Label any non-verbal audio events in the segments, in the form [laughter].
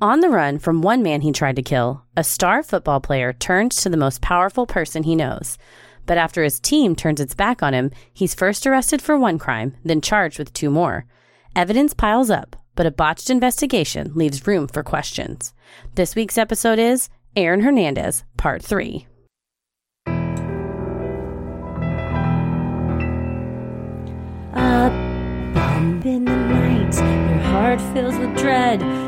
On the run from one man he tried to kill, a star football player turns to the most powerful person he knows. But after his team turns its back on him, he's first arrested for one crime, then charged with two more. Evidence piles up, but a botched investigation leaves room for questions. This week's episode is Aaron Hernandez, Part 3. A bump in the night, your heart fills with dread.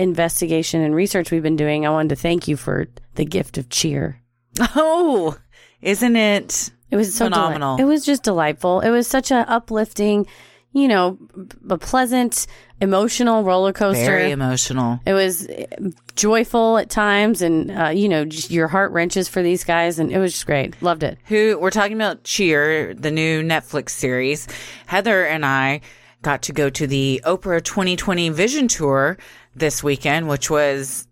investigation and research we've been doing, I wanted to thank you for the gift of cheer. Oh, isn't it? It was so deli- phenomenal. it was just delightful. It was such an uplifting, you know, a pleasant, emotional roller coaster. Very emotional. It was joyful at times, and uh, you know, just your heart wrenches for these guys, and it was just great. Loved it. Who we're talking about Cheer, the new Netflix series. Heather and I got to go to the Oprah 2020 Vision Tour this weekend, which was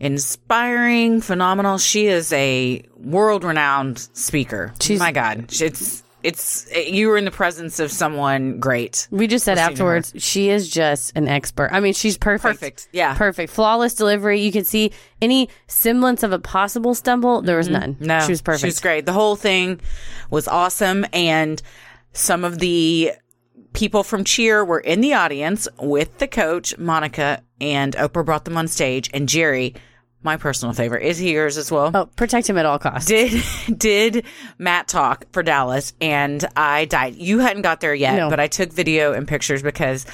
inspiring, phenomenal. She is a world renowned speaker. She's- My God. It's, it's, you were in the presence of someone great. We just said afterwards, she is just an expert. I mean, she's perfect. Perfect. Yeah. Perfect. Flawless delivery. You could see any semblance of a possible stumble. There was none. Mm-hmm. No, She was perfect. She was great. The whole thing was awesome, and some of the people from Cheer were in the audience with the coach Monica, and Oprah brought them on stage. And Jerry, my personal favorite, is he yours as well? Oh, protect him at all costs. Did [laughs] did Matt talk for Dallas, and I died. You hadn't got there yet, No. but I took video and pictures because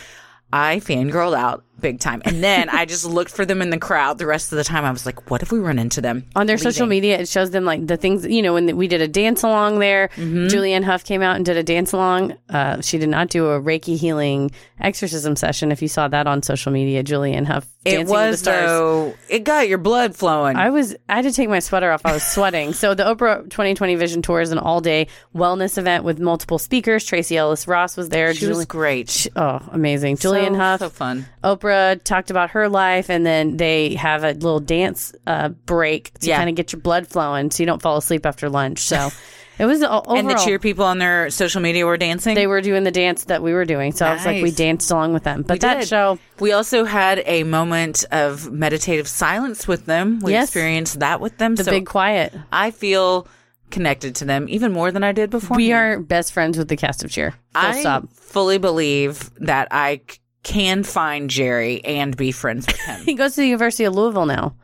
I fangirled out big time. And then I just looked for them in the crowd. The rest of the time, I was like, "What if we run into them on their social media, it shows them like the things, you know, when we did a dance along there, Mm-hmm. Julianne Hough came out and did a dance along. Uh, she did not do a Reiki healing exorcism session. If you saw that on social media, Julianne Hough dancing the was though. It got your blood flowing. I was I had to take my sweater off. I was sweating. [laughs] so the Oprah 2020 Vision Tour is an all day wellness event with multiple speakers. Tracee Ellis Ross was there. she was great. She- oh, amazing. Julian so, Hough. so fun. Oprah talked about her life, and then they have a little dance uh, break to Yeah. kind of get your blood flowing, so you don't fall asleep after lunch. So [laughs] it was overall. And the cheer people on their social media were dancing. They were doing the dance that we were doing, so I was like, we danced along with them. But We that did. show, We also had a moment of meditative silence with them. We Yes. experienced that with them. the so big quiet, I feel connected to them even more than I did before. we are best friends with the cast of Cheer. Full I stop. fully believe that I c- can find Jerry and be friends with him. [laughs] He goes to the University of Louisville now.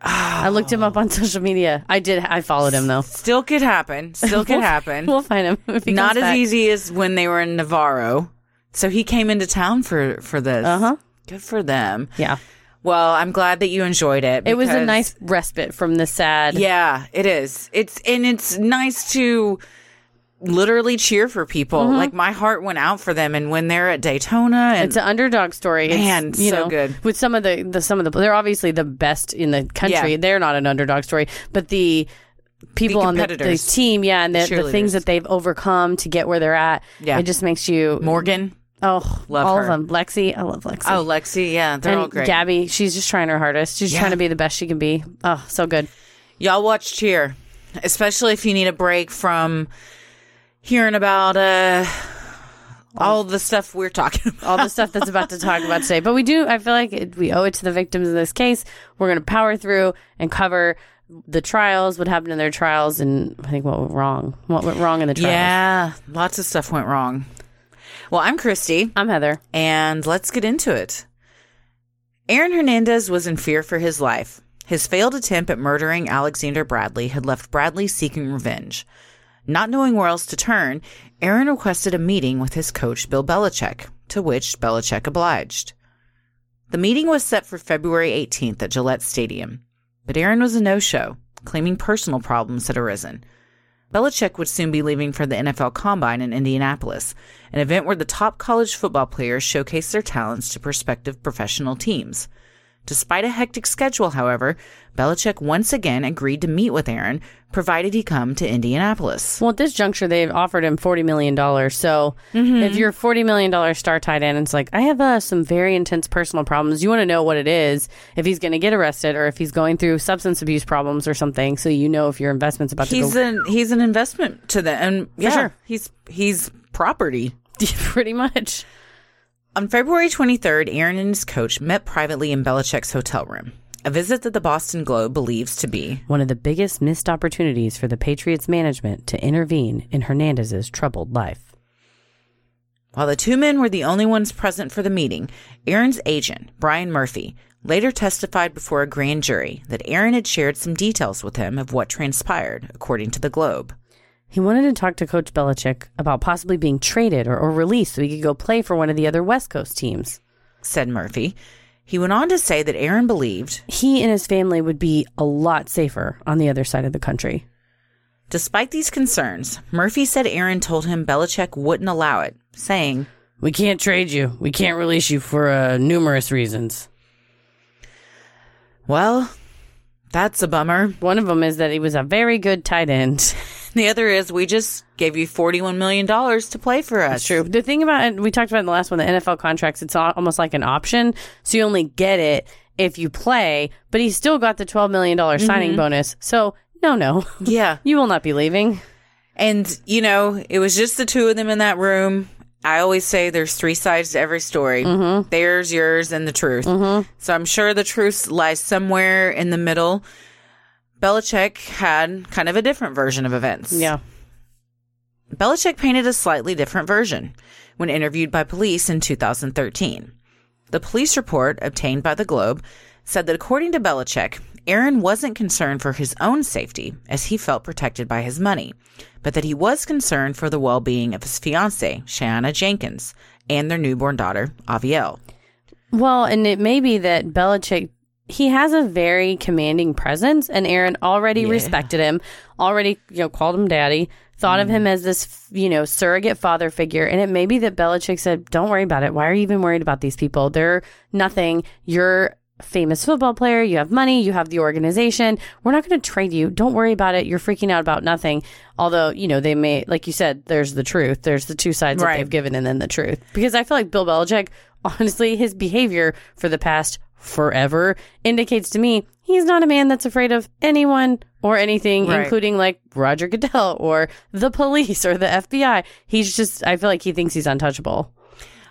I looked him up on social media. I did. I followed him though. Still could happen. Still could [laughs] happen. We'll find him. If he Not comes as back. easy as when they were in Navarro. So he came into town for for this. Uh huh. Good for them. Yeah. Well, I'm glad that you enjoyed it. It was a because- nice respite from the sad. Yeah, it is. It's and it's nice to literally cheer for people. Mm-hmm. Like my heart went out for them, and when they're at Daytona, and It's an underdog story. It's, you so know, good. With some of the, the some of the they're obviously the best in the country. Yeah. They're not an underdog story, but the people on the, the team, yeah, and the, the things that they've overcome to get where they're at. Yeah. it just makes you Morgan, Oh, Love all her. of them. Lexi, I love Lexi. Oh, Lexi, yeah, they're all great. Gabby, she's just trying her hardest. She's Yeah. trying to be the best she can be. Oh, so good. Y'all watch Cheer, especially if you need a break from hearing about uh all the stuff we're talking about. all the stuff that's about to talk about today. But we do, I feel like it, we owe it to the victims in this case. We're going to power through and cover the trials, what happened in their trials, and I think what went wrong. What went wrong in the trials. Yeah, lots of stuff went wrong. Well, I'm Christy, I'm Heather. and let's get into it. Aaron Hernandez was in fear for his life. His failed attempt at murdering Alexander Bradley had left Bradley seeking revenge. Not knowing where else to turn, Aaron requested a meeting with his coach, Bill Belichick, to which Belichick obliged. The meeting was set for February 18th at Gillette Stadium, but Aaron was a no show, claiming personal problems had arisen. Belichick would soon be leaving for the NFL Combine in Indianapolis, an event where the top college football players showcase their talents to prospective professional teams. Despite a hectic schedule, however, Belichick once again agreed to meet with Aaron, provided he come to Indianapolis. Well, at this juncture, they've offered him $40 million. So if you're a $40 million star tight end, it's like, I have uh, some very intense personal problems. You want to know what it is, if he's going to get arrested or if he's going through substance abuse problems or something, so you know if your investment's about He's to an he's an investment to them, and yeah, sure. he's he's property. [laughs] Pretty much. On February 23rd, Aaron and his coach met privately in Belichick's hotel room. A visit that the Boston Globe believes to be One of the biggest missed opportunities for the Patriots management to intervene in Hernandez's troubled life. While the two men were the only ones present for the meeting, Aaron's agent, Brian Murphy, later testified before a grand jury that Aaron had shared some details with him of what transpired, according to the Globe. He wanted to talk to Coach Belichick about possibly being traded or, or released so he could go play for one of the other West Coast teams. Said Murphy. He went on to say that Aaron believed, He and his family would be a lot safer on the other side of the country. despite these concerns, Murphy said Aaron told him Belichick wouldn't allow it, saying, We can't trade you. We can't release you for uh, numerous reasons. Well, that's a bummer. One of them is that he was a very good tight end. [laughs] The other is we just gave you $41 million to play for us. That's true. The thing about it, we talked about in the last one, the NFL contracts, it's almost like an option. So you only get it if you play, but he still got the $12 million signing mm-hmm. bonus. So, no, no, Yeah. [laughs] you will not be leaving. And, you know, it was just the two of them in that room. I always say there's three sides to every story mm-hmm. theirs, yours, and the truth. Mm-hmm. So I'm sure the truth lies somewhere in the middle. Belichick had kind of a different version of events. Yeah. Belichick painted a slightly different version when interviewed by police in 2013. The police report obtained by the Globe said that according to Belichick, Aaron wasn't concerned for his own safety as he felt protected by his money, but that he was concerned for the well being of his fiancee, Shayanna Jenkins, and their newborn daughter, Avielle. Well, and it may be that Belichick he has a very commanding presence, and Aaron already respected him, already you know called him daddy, thought of mm. him as this you know surrogate father figure, and it may be that Belichick said, "Don't worry about it. Why are you even worried about these people? They're nothing. You're." Famous football player, you have money, you have the organization. We're not going to trade you. Don't worry about it. You're freaking out about nothing. Although, you know, they may, like you said, there's the truth. There's the two sides Right. that they've given and then the truth. Because I feel like Bill Belichick, honestly, his behavior for the past forever indicates to me he's not a man that's afraid of anyone or anything, Right. including like Roger Goodell or the police or the FBI. He's just, I feel like he thinks he's untouchable.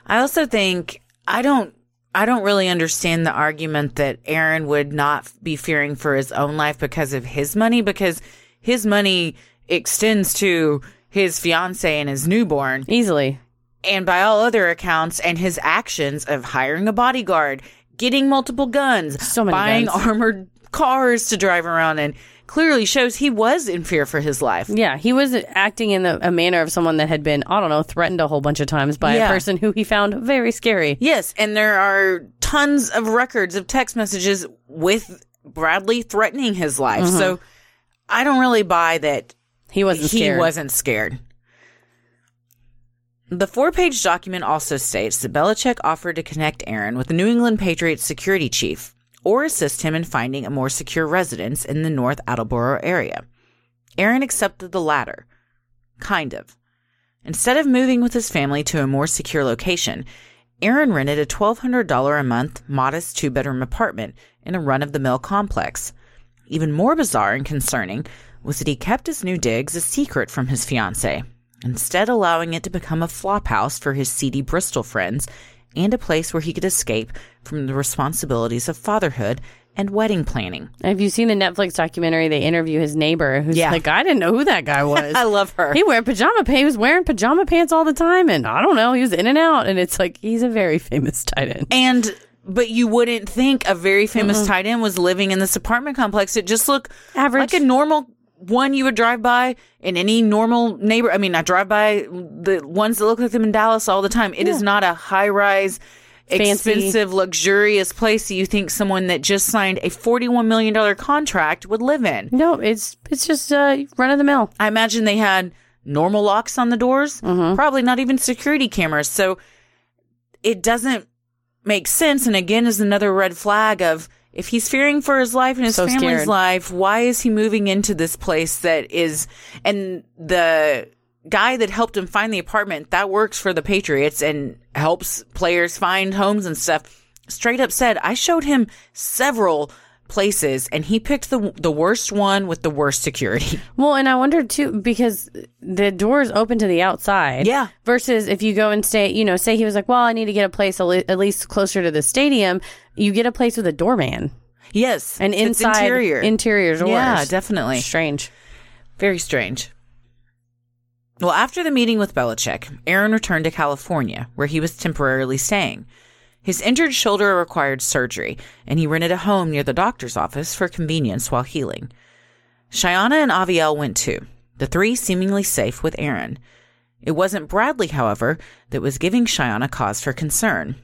I also think I don't I don't really understand the argument that Aaron would not be fearing for his own life because of his money because his money extends to his fiance and his newborn Easily. and by all other accounts and his actions of hiring a bodyguard, getting multiple guns, So many buying guns. armored cars to drive around in clearly shows he was in fear for his life. Yeah, he was acting in the, a manner of someone that had been, I don't know, threatened a whole bunch of times by Yeah. a person who he found very scary. Yes, and there are tons of records of text messages with Bradley threatening his life. Mm-hmm. So I don't really buy that He wasn't he scared. wasn't scared. The four page document also states that Belichick offered to connect Aaron with the New England Patriots security chief or assist him in finding a more secure residence in the North Attleboro area. Aaron accepted the latter. Kind of. Instead of moving with his family to a more secure location, Aaron rented a $1,200 a month modest two bedroom apartment in a run of the mill complex. Even more bizarre and concerning was that he kept his new digs a secret from his fiancee, instead allowing it to become a flophouse for his seedy Bristol friends and a place where he could escape from the responsibilities of fatherhood and wedding planning. Have you seen the Netflix documentary? They interview his neighbor who's Yeah. like, I didn't know who that guy [laughs] was. I love her. He wear pajama pants. He was wearing pajama pants all the time, and I don't know. He was in and out, and it's like he's a very [laughs] famous tight end. And but you wouldn't think a very famous tight end was living in this apartment complex. It just looked Average. like a normal one you would drive by in any normal neighbor. I mean, I drive by the ones that look like them in Dallas all the time. It is not a high rise, expensive, luxurious place that you think someone that just signed a $41 million contract would live in. No, it's it's just uh, run of the mill. I imagine they had normal locks on the doors, probably not even security cameras. So it doesn't make sense. And again, is another red flag of if he's fearing for his life and his So family's scared. life, why is he moving into this place that is, and the guy that helped him find the apartment that works for the Patriots and helps players find homes and stuff straight up said, I showed him several places and he picked the the worst one with the worst security. [laughs] Well, and I wondered too because the doors open to the outside. Yeah. Versus if you go and stay, you know, say he was like, well, I need to get a place at least closer to the stadium. You get a place with a doorman Yes. and inside interior. interior doors. Yeah, definitely. Strange. Very strange. Well, after the meeting with Belichick, Aaron returned to California, where he was temporarily staying. His injured shoulder required surgery, and he rented a home near the doctor's office for convenience while healing. Shayanna and Avielle went too, the three seemingly safe with Aaron. It wasn't Bradley, however, that was giving Shayanna a cause for concern.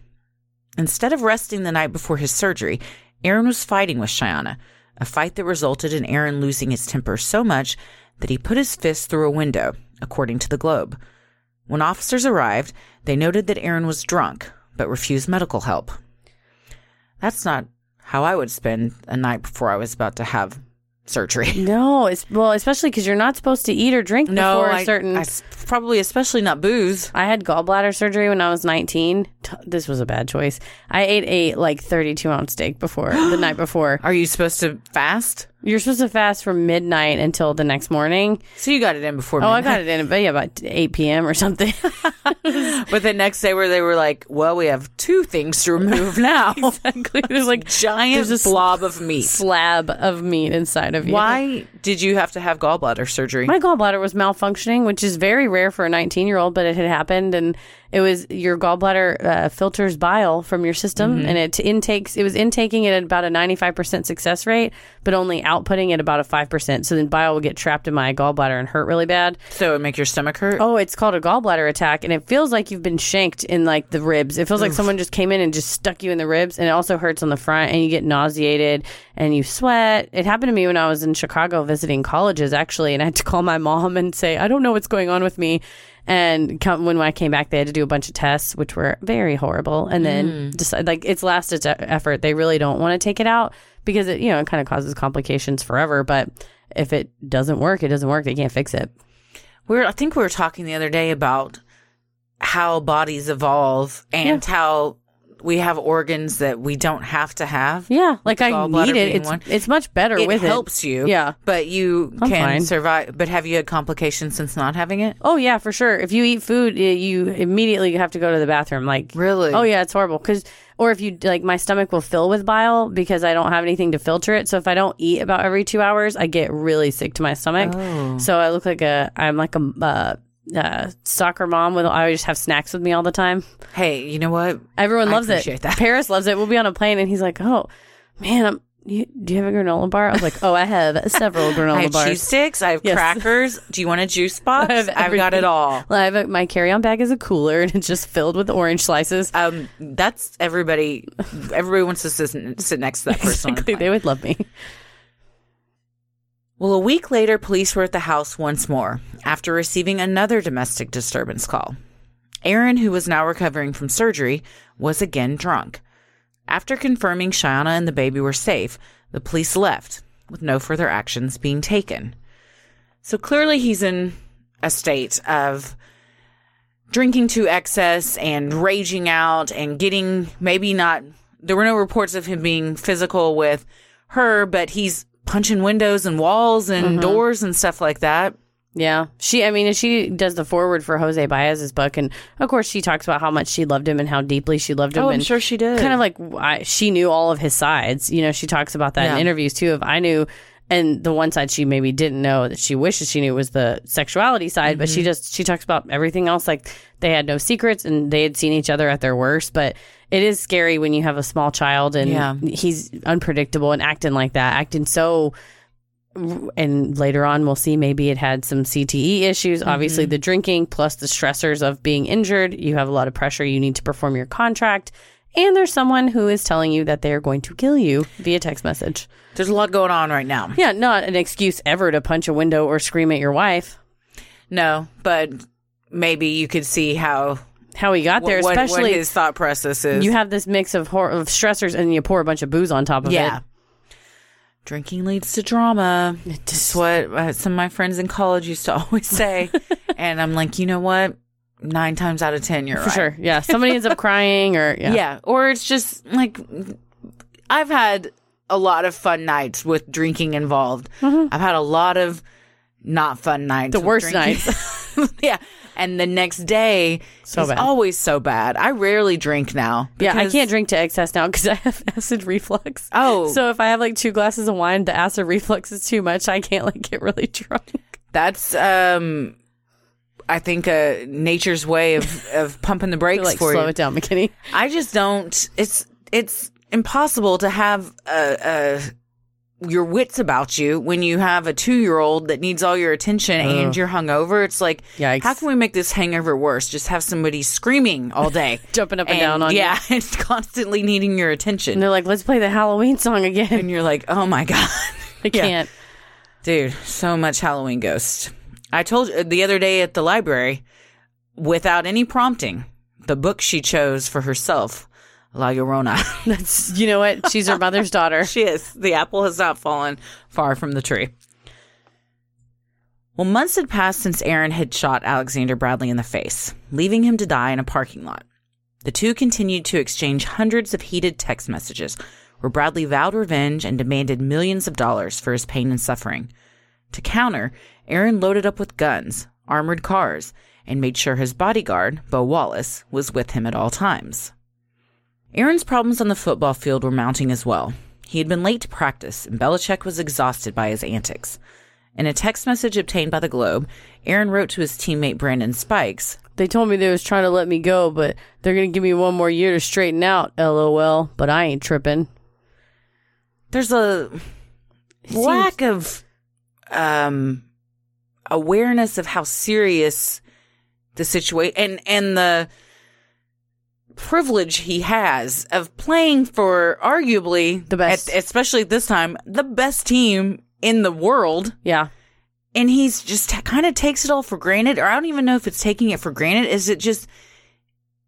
Instead of resting the night before his surgery, Aaron was fighting with Shayanna, a fight that resulted in Aaron losing his temper so much that he put his fist through a window, according to the Globe. When officers arrived, they noted that Aaron was drunk, but refused medical help. That's not how I would spend a night before I was about to have surgery. [laughs] No, it's well, especially because you're not supposed to eat or drink No, before I, a certain. I probably especially not booze. I had gallbladder surgery when I was 19. This was a bad choice. I ate a like 32 ounce steak before the [gasps] night before. Are you supposed to fast? You're supposed to fast from midnight until the next morning. So you got it in before. Oh, I got it in but yeah, about 8 p.m. or something. [laughs] But the next day, where they were like, "Well, we have two things to remove [laughs] now." exactly. There's like Giant There's a blob of meat. slab of meat inside of you. Why did you have to have gallbladder surgery? My gallbladder was malfunctioning, which is very rare for a 19 year old, but it had happened. And it was your gallbladder uh, filters bile from your system Mm-hmm. and it intakes, it was intaking it at about a 95% success rate, but only outputting at about a 5%. So then bile would get trapped in my gallbladder and hurt really bad. so it would make your stomach hurt. Oh, it's called a gallbladder attack, and it feels like you've been shanked in like the ribs. It feels like someone just came in and just stuck you in the ribs, and it also hurts on the front, and you get nauseated and you sweat. It happened to me when I was in Chicago visiting colleges, actually, and I had to call my mom and say, "I don't know what's going on with me." And come, when I came back, they had to do a bunch of tests, which were very horrible. And then hmm. decide like it's last ditch effort. They really don't want to take it out because it, you know, it kind of causes complications forever. But if it doesn't work, it doesn't work. They can't fix it. We're, I think we were talking the other day about how bodies evolve and how we have organs that we don't have to have. Yeah, like I need it. It's one. it's much better with It with helps it. you. Yeah. But you I'm can fine. survive. But have you had complications since not having it? Oh yeah, for sure. If you eat food, you immediately have to go to the bathroom. Like Really? Oh yeah, it's horrible. Cause or if you like, my stomach will fill with bile because I don't have anything to filter it. So if I don't eat about every two hours, I get really sick to my stomach. Oh. So I look like a I'm like a uh, uh, soccer mom with I just have snacks with me all the time. Hey, you know what? Everyone I loves it. that. Paris loves it. We'll be on a plane and he's like, "Oh, man, I'm, you, do you have a granola bar?" I was like, "Oh, I have several [laughs] granola I have bars." cheese sticks. I have Yes. crackers. Do you want a juice [laughs] box? I have I've got it all. Well, I have a, my carry-on bag is a cooler and it's just filled with orange slices. Um, that's everybody. Everybody wants to sit, sit next to that person. Exactly. They would love me. Well, a week later, police were at the house once more after receiving another domestic disturbance call. Aaron, who was now recovering from surgery, was again drunk. After confirming Shayanna and the baby were safe, the police left, with no further actions being taken. So clearly, he's in a state of drinking to excess and raging out and getting maybe not there were no reports of him being physical with her, but he's punching windows and walls and doors and stuff like that. Yeah. She, I mean, she does the forward for Jose Baez's book. And of course, she talks about how much she loved him and how deeply she loved him. Oh, I'm and sure she did. Kind of like I, she knew all of his sides. You know, she talks about that Yeah. in interviews too. Of I knew, and the one side she maybe didn't know that she wishes she knew was the sexuality side. But Mm-hmm. she just, she talks about everything else. Like they had no secrets and they had seen each other at their worst. But it is scary when you have a small child and Yeah. he's unpredictable and acting like that, acting so and later on we'll see maybe it had some CTE issues. Obviously, mm-hmm. the drinking plus the stressors of being injured, you have a lot of pressure. You need to perform your contract, and there's someone who is telling you that they are going to kill you via text message. There's a lot going on right now. Yeah, not an excuse ever to punch a window or scream at your wife. No, but maybe you could see how How he got there, what, what especially his thought process is. you have this mix of hor- of stressors, and you pour a bunch of booze on top of it. yeah. it. Drinking leads to drama. That's what uh, some of my friends in college used to [laughs] always say. [laughs] and I'm like, you know what? Nine times out of ten, you're For right. sure, yeah. Somebody ends up [laughs] crying, or yeah. Yeah. Or it's just like I've had a lot of fun nights with drinking involved. I've had a lot of not fun nights. Mm-hmm. The worst drinking. yeah. And the next day So is bad. always so bad. I rarely drink now. Yeah, I can't drink to excess now because I have [laughs] acid reflux. Oh. so if I have like two glasses of wine, the acid reflux is too much. I can't like get really [laughs] drunk. That's um I think uh nature's way of of [laughs] pumping the brakes like for slow you. it down, McKinney. I just don't. It's it's impossible to have a, a your wits about you when you have a two year old that needs all your attention and you're hungover. It's like, Yikes. how can we make this hangover worse? Just have somebody screaming all day, [laughs] Jumping up and down on you. yeah, [laughs] and constantly needing your attention. And they're like, "Let's play the Halloween song again." and you're like, oh my god, [laughs] I can't. dude, so much Halloween ghost. I told you the other day at the library, without any prompting, the book she chose for herself, La Llorona. [laughs] That's you know what? She's her mother's daughter. [laughs] She is. The apple has not fallen far from the tree. Well, months had passed since Aaron had shot Alexander Bradley in the face, leaving him to die in a parking lot. The two continued to exchange hundreds of heated text messages where Bradley vowed revenge and demanded millions of dollars for his pain and suffering. To counter, Aaron loaded up with guns, armored cars, and made sure his bodyguard, Bo Wallace, was with him at all times. Aaron's problems on the football field were mounting as well. He had been late to practice, and Belichick was exhausted by his antics. In a text message obtained by the Globe, Aaron wrote to his teammate Brandon Spikes, They told me they was trying to let me go, but they're gonna give me one more year to straighten out. LOL. But I ain't tripping. "There's a lack of um, awareness of how serious the situation and and the privilege he has of playing for arguably The best. at- especially at this time, the best team in the world." Yeah. and he's just kind of takes it all for granted or i don't even know if it's taking it for granted is it just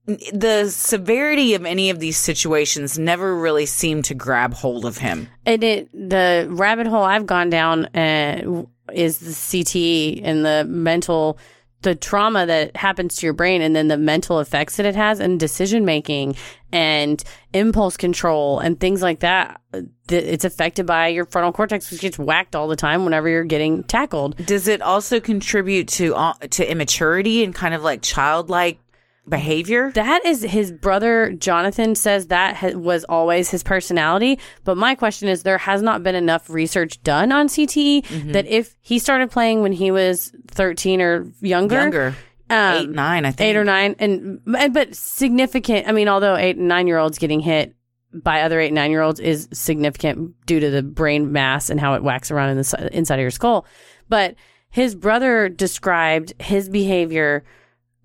the severity of any of these situations never really seemed to grab hold of him And it the rabbit hole I've gone down uh, is the CTE and the mental the trauma that happens to your brain and then the mental effects that it has and decision making and impulse control and things like that Th- it's affected by your frontal cortex which gets whacked all the time whenever you're getting tackled. Does it also contribute to uh, to immaturity and kind of like childlike behavior That is his brother Jonathan says that ha- was always his personality. But my question is, there has not been enough research done on CTE that if he started playing when he was thirteen or younger, younger um, eight nine i think eight or nine, and and- but significant. I mean, although eight and nine year olds getting hit by other eight and nine year olds is significant due to the brain mass and how it whacks around in the inside of your skull. But his brother described his behavior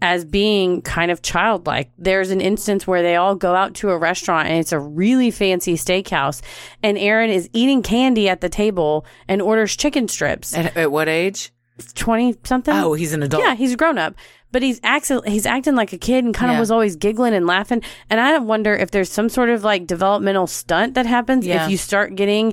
as being kind of childlike. There's an instance where they all go out to a restaurant and it's a really fancy steakhouse, and Aaron is eating candy at the table and orders chicken strips. at, at what age Twenty something. oh he's an adult Yeah, he's grown up, but he's acting he's acting like a kid and kind of Yeah. was always giggling and laughing. And I wonder if there's some sort of like developmental stunt that happens Yeah. if you start getting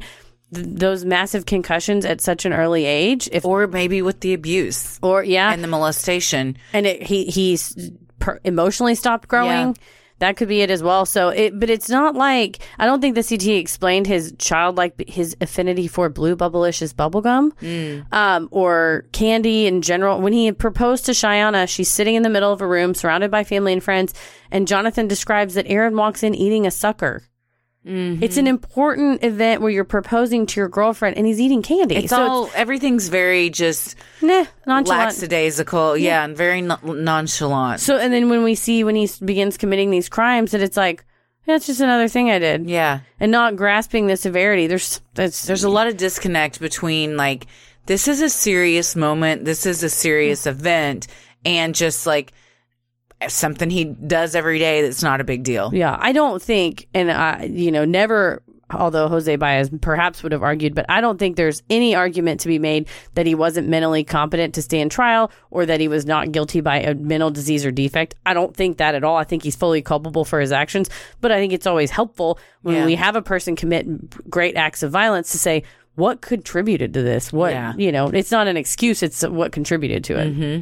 th- those massive concussions at such an early age. If or maybe with the abuse or yeah, and the molestation and it, he he's per- emotionally stopped growing. Yeah. That could be it as well. So it, but it's not like I don't think the CT explained his childlike his affinity for blue bubblicious bubblegum, um, or candy in general. When he proposed to Shayanna, she's sitting in the middle of a room surrounded by family and friends, and Jonathan describes that Aaron walks in eating a sucker. It's an important event where you're proposing to your girlfriend, and he's eating candy. It's so all everything's very just nah, nonchalant. lackadaisical, yeah, and very no- nonchalant. So, and then when we see when he begins committing these crimes, that it's like, that's just another thing I did, yeah, and not grasping the severity. There's that's there's a lot of disconnect between like this is a serious moment, this is a serious event, and just like something he does every day that's not a big deal. yeah. I don't think, and I, you know, never. Although Jose Baez perhaps would have argued, but I don't think there's any argument to be made that he wasn't mentally competent to stand trial or that he was not guilty by a mental disease or defect. I don't think that at all. I think he's fully culpable for his actions, but I think it's always helpful when Yeah. we have a person commit great acts of violence to say, what contributed to this? What, Yeah. you know, it's not an excuse, it's what contributed to it. Mm-hmm.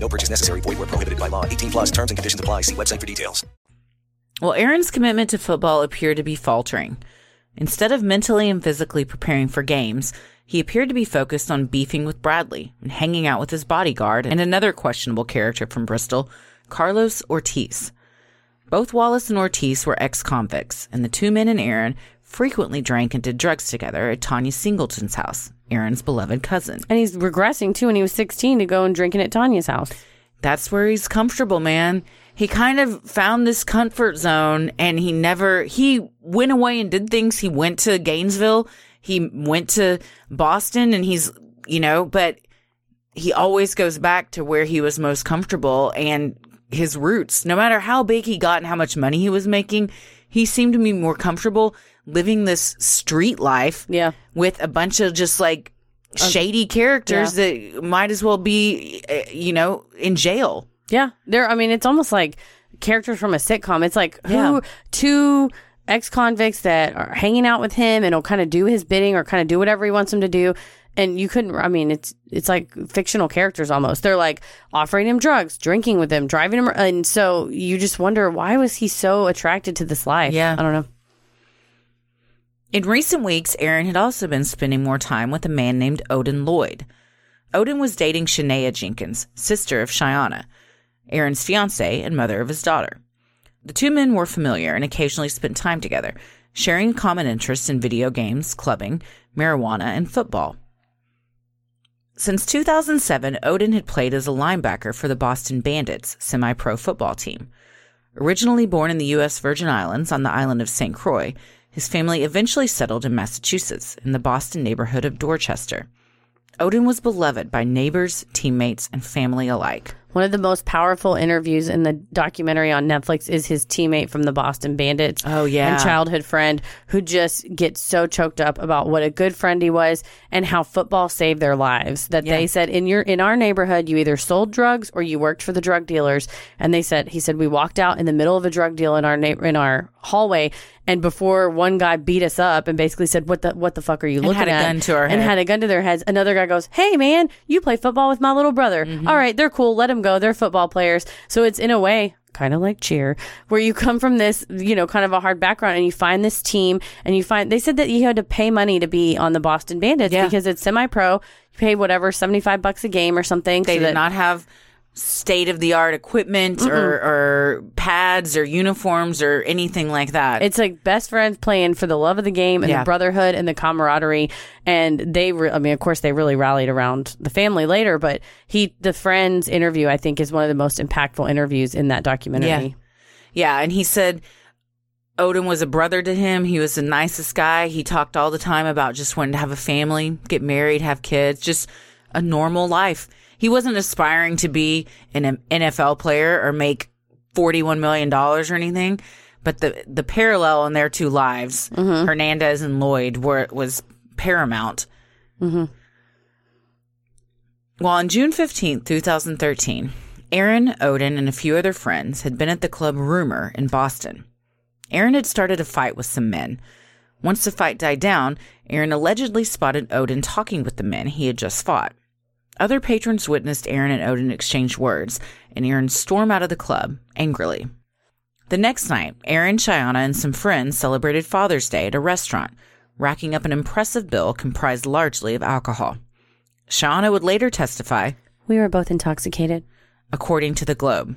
No purchase necessary. Void where prohibited by law. 18 plus terms and conditions apply. See website for details. Well, Aaron's commitment to football appeared to be faltering. Instead of mentally and physically preparing for games, he appeared to be focused on beefing with Bradley and hanging out with his bodyguard and another questionable character from Bristol, Carlos Ortiz. Both Wallace and Ortiz were ex convicts, and the two men and Aaron frequently drank and did drugs together at Tanya Singleton's house, Aaron's beloved cousin. And he's regressing too when he was 16 to go and drinking at Tanya's house. that's where he's comfortable, man. He kind of found this comfort zone and he never, he went away and did things. He went to Gainesville. He went to Boston and he's, you know, but he always goes back to where he was most comfortable and his roots. No matter how big he got and how much money he was making, he seemed to be more comfortable living this street life Yeah. with a bunch of just like shady characters that might as well be, uh, you know, in jail. Yeah. There I mean it's almost like characters from a sitcom. It's like who Yeah. two ex convicts that are hanging out with him and will kind of do his bidding or kind of do whatever he wants them to do. And you couldn't I mean it's it's like fictional characters almost. They're like offering him drugs, drinking with him, driving him and so you just wonder why was he so attracted to this life? Yeah. I don't know. In recent weeks, Aaron had also been spending more time with a man named Odin Lloyd. Odin was dating Shaneah Jenkins, sister of Shayanna, Aaron's fiance and mother of his daughter. The two men were familiar and occasionally spent time together, sharing common interests in video games, clubbing, marijuana, and football. Since 2007, Odin had played as a linebacker for the Boston Bandits semi pro football team. Originally born in the U.S. Virgin Islands on the island of St. Croix, his family eventually settled in Massachusetts in the Boston neighborhood of Dorchester. Odin was beloved by neighbors, teammates, and family alike. One of the most powerful interviews in the documentary on Netflix is his teammate from the Boston Bandits. Oh, yeah. And childhood friend who just gets so choked up about what a good friend he was and how football saved their lives. That Yeah. they said in your in our neighborhood you either sold drugs or you worked for the drug dealers. And they said he said we walked out in the middle of a drug deal in our na- in our hallway and before one guy beat us up and basically said what the what the fuck are you looking had a at? gun to our and head. had a gun to their heads. Another guy goes hey man you play football with my little brother. Mm-hmm. All right they're cool. Let them go. They're football players. So it's in a way kind of like cheer where you come from this you know kind of a hard background and you find this team and you find they said that you had to pay money to be on the Boston Bandits Yeah. because it's semi-pro. You pay whatever 75 bucks a game or something They so did that- not have state of the art equipment or, or pads or uniforms or anything like that. It's like best friends playing for the love of the game and Yeah. the brotherhood and the camaraderie. And they, re- I mean, of course, they really rallied around the family later. But he, the friends interview, I think, is one of the most impactful interviews in that documentary. Yeah. Yeah, and he said Odin was a brother to him. He was the nicest guy. He talked all the time about just wanting to have a family, get married, have kids, just a normal life. He wasn't aspiring to be an NFL player or make $41 million or anything, but the, the parallel in their two lives, mm-hmm. Hernandez and Lloyd, were, was paramount. Mm-hmm. Well, on June 15th, 2013, Aaron, Odin, and a few other friends had been at the club Rumor in Boston. Aaron had started a fight with some men. Once the fight died down, Aaron allegedly spotted Odin talking with the men he had just fought. Other patrons witnessed Aaron and Odin exchange words, and Aaron storm out of the club angrily. The next night, Aaron, Shayanna, and some friends celebrated Father's Day at a restaurant, racking up an impressive bill comprised largely of alcohol. Shayanna would later testify, We were both intoxicated. according to the Globe.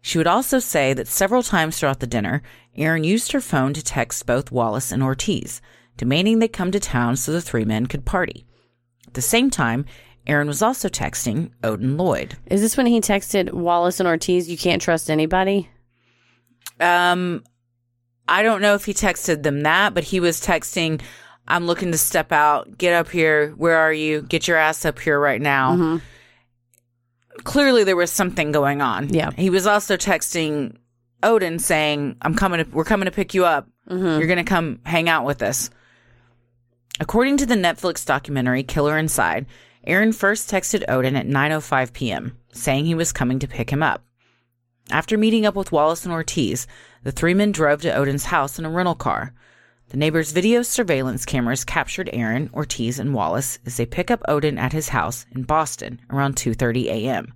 She would also say that several times throughout the dinner, Aaron used her phone to text both Wallace and Ortiz, demanding they come to town so the three men could party. At the same time, Aaron was also texting Odin Lloyd. Is this when he texted Wallace and Ortiz, you can't trust anybody? Um, I don't know if he texted them that, but he was texting, I'm looking to step out. Get up here. Where are you? Get your ass up here right now. Clearly, there was something going on. Yeah. He was also texting Odin saying, I'm coming to, we're coming to pick you up. You're going to come hang out with us. According to the Netflix documentary Killer Inside, Aaron first texted Odin at 9:05 p.m., saying he was coming to pick him up. After meeting up with Wallace and Ortiz, the three men drove to Odin's house in a rental car. The neighbor's video surveillance cameras captured Aaron, Ortiz, and Wallace as they pick up Odin at his house in Boston around 2:30 a.m.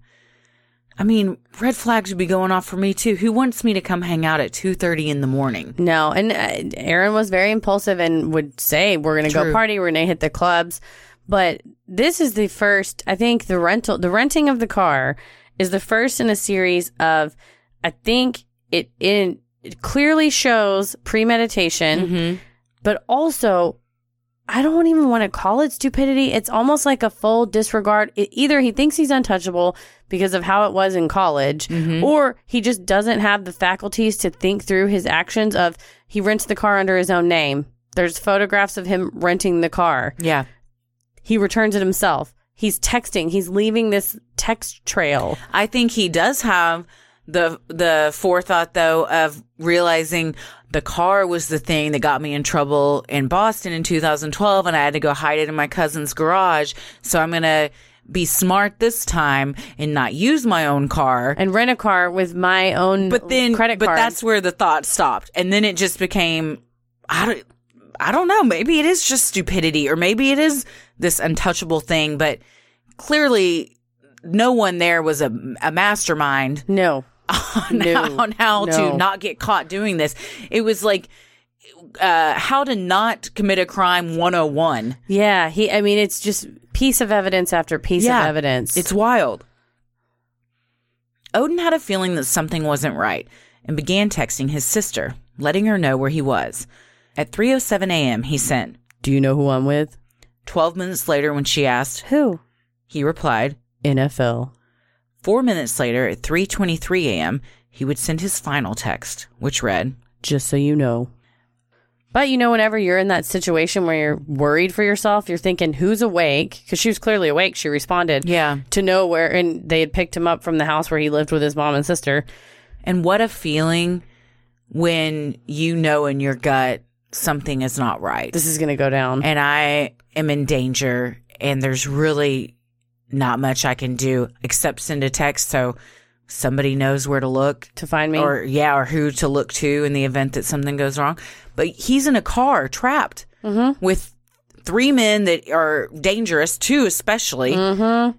I mean, red flags would be going off for me too. Who wants me to come hang out at 2:30 in the morning? No, and uh, Aaron was very impulsive and would say, "We're going to go party. We're going to hit the clubs." But this is the first. I think the rental, the renting of the car, is the first in a series of. I think it in it clearly shows premeditation, mm-hmm. but also. I don't even want to call it stupidity. It's almost like a full disregard. It, either he thinks he's untouchable because of how it was in college, mm-hmm. or he just doesn't have the faculties to think through his actions of he rents the car under his own name. There's photographs of him renting the car. Yeah. He returns it himself. He's texting. He's leaving this text trail. I think he does have the the forethought though of realizing the car was the thing that got me in trouble in Boston in 2012 and I had to go hide it in my cousin's garage. So I'm going to be smart this time and not use my own car. and rent a car with my own But then credit but card. that's where the thought stopped. And then it just became I don't I don't know, maybe it is just stupidity or maybe it is this untouchable thing, but clearly no one there was a, a mastermind no. [laughs] on, No. how, on how No. to not get caught doing this. It was like uh, how to not commit a crime 101. Yeah, he. I mean, it's just piece of evidence after piece Yeah, of evidence. It's wild. Odin had a feeling that something wasn't right and began texting his sister, letting her know where he was. At 3:07 a.m., he sent. Do you know who I'm with? 12 minutes later when she asked, Who? he replied. NFL. 4 minutes later at 3:23 a.m., he would send his final text, which read, Just so you know. But you know, whenever you're in that situation where you're worried for yourself, you're thinking, "Who's awake?" Because she was clearly awake. She responded, Yeah. to know where, and they had picked him up from the house where he lived with his mom and sister. And what a feeling when you know in your gut something is not right. This is going to go down. and I am in danger and there's really not much I can do except send a text so somebody knows where to look To find me. or yeah, or who to look to in the event that something goes wrong. But he's in a car trapped Mm-hmm. with three men that are dangerous, two especially. Mm-hmm.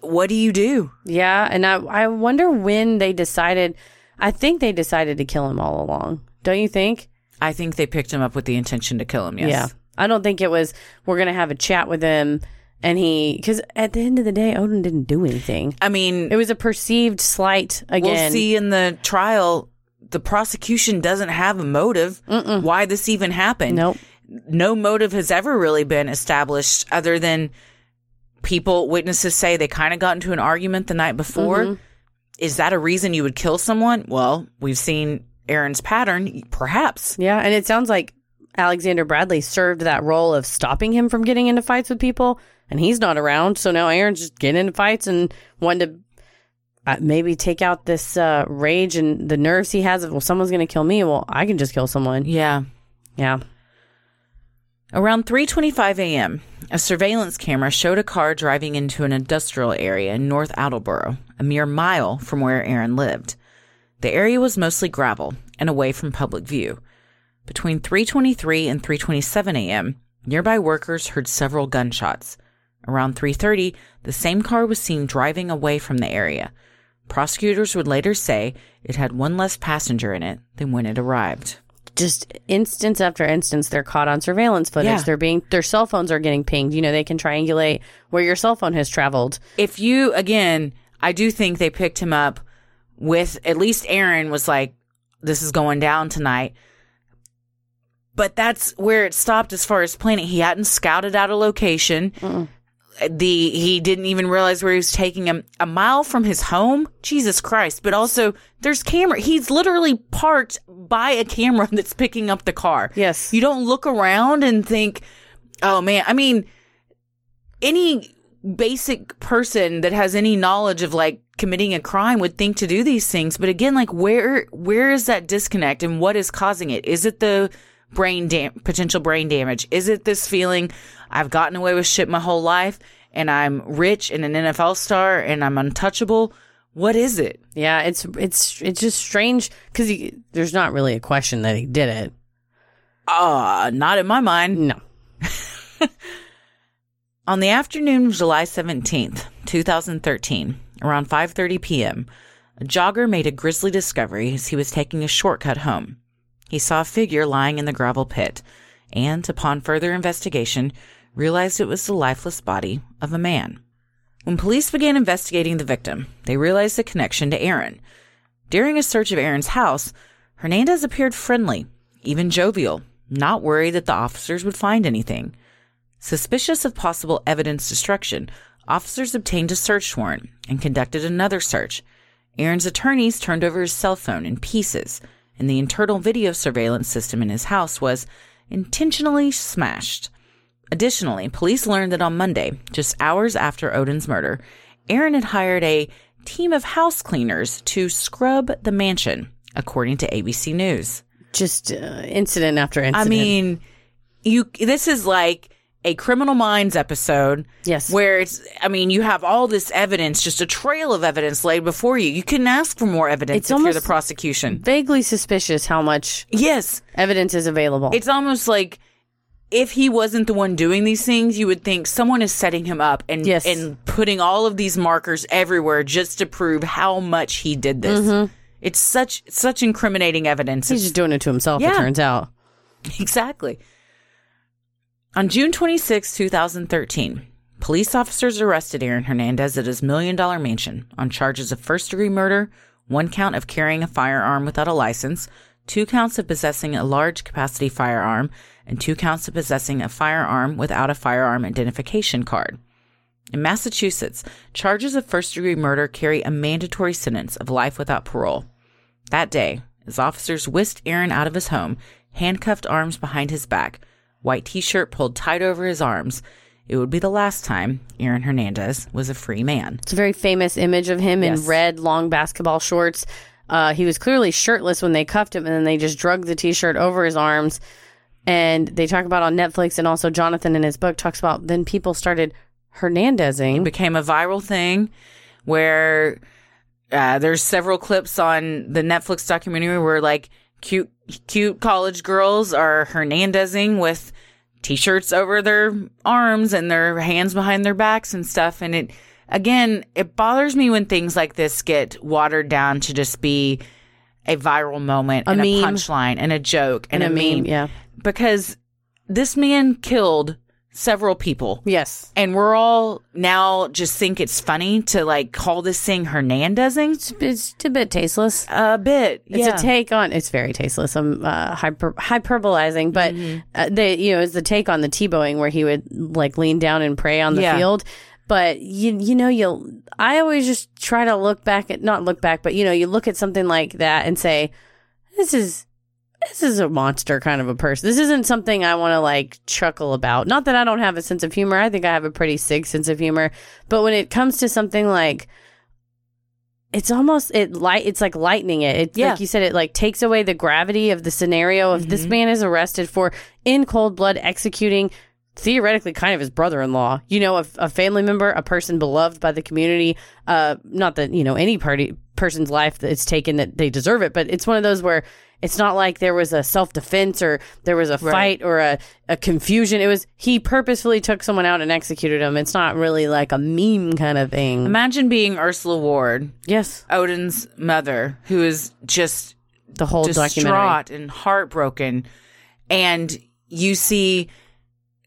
What do you do? yeah, and I I wonder when they decided. I think they decided to kill him all along. Don't you think? I think they picked him up with the intention to kill him. Yes. Yeah. I don't think it was we're gonna have a chat with him and he because at the end of the day, Odin didn't do anything. I mean, It was a perceived slight again. we'll see in the trial. The prosecution doesn't have a motive why this even happened. Nope. no motive has ever really been established other than people witnesses say they kind of got into an argument the night before Mm-hmm. is that a reason you would kill someone well we've seen aaron's pattern perhaps Yeah, and it sounds like Alexander Bradley served that role of stopping him from getting into fights with people, and he's not around. So now Aaron's just getting into fights and wanting to uh, maybe take out this uh, rage and the nerves he has of, well, someone's going to kill me. Well, I can just kill someone. yeah Yeah. around 3.25 a.m a surveillance camera showed a car driving into an industrial area in north attleboro a mere mile from where aaron lived the area was mostly gravel and away from public view Between 3:23 and 3:27 a.m., nearby workers heard several gunshots. Around 3:30, the same car was seen driving away from the area. Prosecutors would later say it had one less passenger in it than when it arrived. Just instance after instance, they're caught on surveillance footage. Yeah. They're being, their cell phones are getting pinged. You know, they can triangulate where your cell phone has traveled. If you again, I do think they picked him up with at least Aaron was like this is going down tonight. But that's where it stopped as far as planning. He hadn't scouted out a location. The he didn't even realize where he was taking him a mile from his home. Jesus Christ! But also, there's camera. He's literally parked by a camera [laughs] that's picking up the car. Yes. you don't look around and think, "Oh man." I mean, any basic person that has any knowledge of like committing a crime would think to do these things. But again like where where is that disconnect and what is causing it? Is it the brain dam- potential brain damage? Is it this feeling i've gotten away with shit my whole life and i'm rich and an nfl star and i'm untouchable what is it? Yeah, it's it's it's just strange because there's not really a question that he did it. uh not in my mind. No. [laughs] On the afternoon of July 17th, 2013, around 5:30 p.m., a jogger made a grisly discovery as he was taking a shortcut home. He saw a figure lying in the gravel pit and, upon further investigation, realized it was the lifeless body of a man. When police began investigating the victim, they realized the connection to Aaron. During a search of Aaron's house, Hernandez appeared friendly, even jovial, not worried that the officers would find anything. Suspicious of possible evidence destruction, officers obtained a search warrant and conducted another search. Aaron's attorneys turned over his cell phone in pieces, and the internal video surveillance system in his house was intentionally smashed. Additionally, police learned that on Monday, just hours after Odin's murder, Aaron had hired a team of house cleaners to scrub the mansion, according to ABC News. Just uh, incident after incident. I mean, you. This is like a Criminal Minds episode. Yes. Where it's. I mean, you have all this evidence, just a trail of evidence laid before you. You couldn't ask for more evidence It's if you're the prosecution. vaguely suspicious how much Yes, evidence is available. it's almost like. If he wasn't the one doing these things, you would think someone is setting him up and Yes. and putting all of these markers everywhere just to prove how much he did this. Mm-hmm. It's such such incriminating evidence. He's It's just doing it to himself. It turns out. [laughs] Exactly. On June 26, 2013, police officers arrested Aaron Hernandez at his million dollar mansion on charges of first degree murder, one count of carrying a firearm without a license, two counts of possessing a large capacity firearm, and two counts of possessing a firearm without a firearm identification card. In Massachusetts, charges of first degree murder carry a mandatory sentence of life without parole. That day, as officers whisked Aaron out of his home, handcuffed arms behind his back, white t shirt pulled tight over his arms, it would be the last time Aaron Hernandez was a free man. It's a very famous image of him Yes. in red long basketball shorts. Uh, he was clearly shirtless when they cuffed him, and then they just drug the t-shirt over his arms. And they talk about on Netflix, and also Jonathan in his book talks about then people started Hernandezing. became a viral thing where uh, there's several clips on the Netflix documentary where like cute, cute college girls are Hernandezing with t-shirts over their arms and their hands behind their backs and stuff. And it, again, it bothers me when things like this get watered down to just be a viral moment A and a punchline and a joke and, And a, a meme. meme, yeah. Because this man killed several people. Yes. And we're all now just think it's funny to like call this thing Hernandezing It's, it's a bit tasteless. a bit. It's yeah. a take on. It's very tasteless. I'm uh, hyper, hyperbolizing, but Mm-hmm. uh, they, you know, it's the take on the Tebowing where he would like lean down and pray on the Yeah. field. But you, you know, you'll. I always just try to look back at not look back, but you know, you look at something like that and say, "This is." This is a monster kind of a person. This isn't something I want to like chuckle about. Not that I don't have a sense of humor. I think I have a pretty sick sense of humor. But when it comes to something like it's almost it light it's like lightening it. It's Yeah. like you said, it like takes away the gravity of the scenario of this man is arrested for in cold blood executing theoretically kind of his brother-in-law you know a, a family member a person beloved by the community uh not that you know any party person's life that's taken that they deserve it but it's one of those where it's not like there was a self-defense or there was a fight or a, a confusion. It was he purposefully took someone out and executed him. It's not really like a meme kind of thing. Imagine being Ursula Ward, yes. Odin's mother, who is just the whole distraught and heartbroken. And you see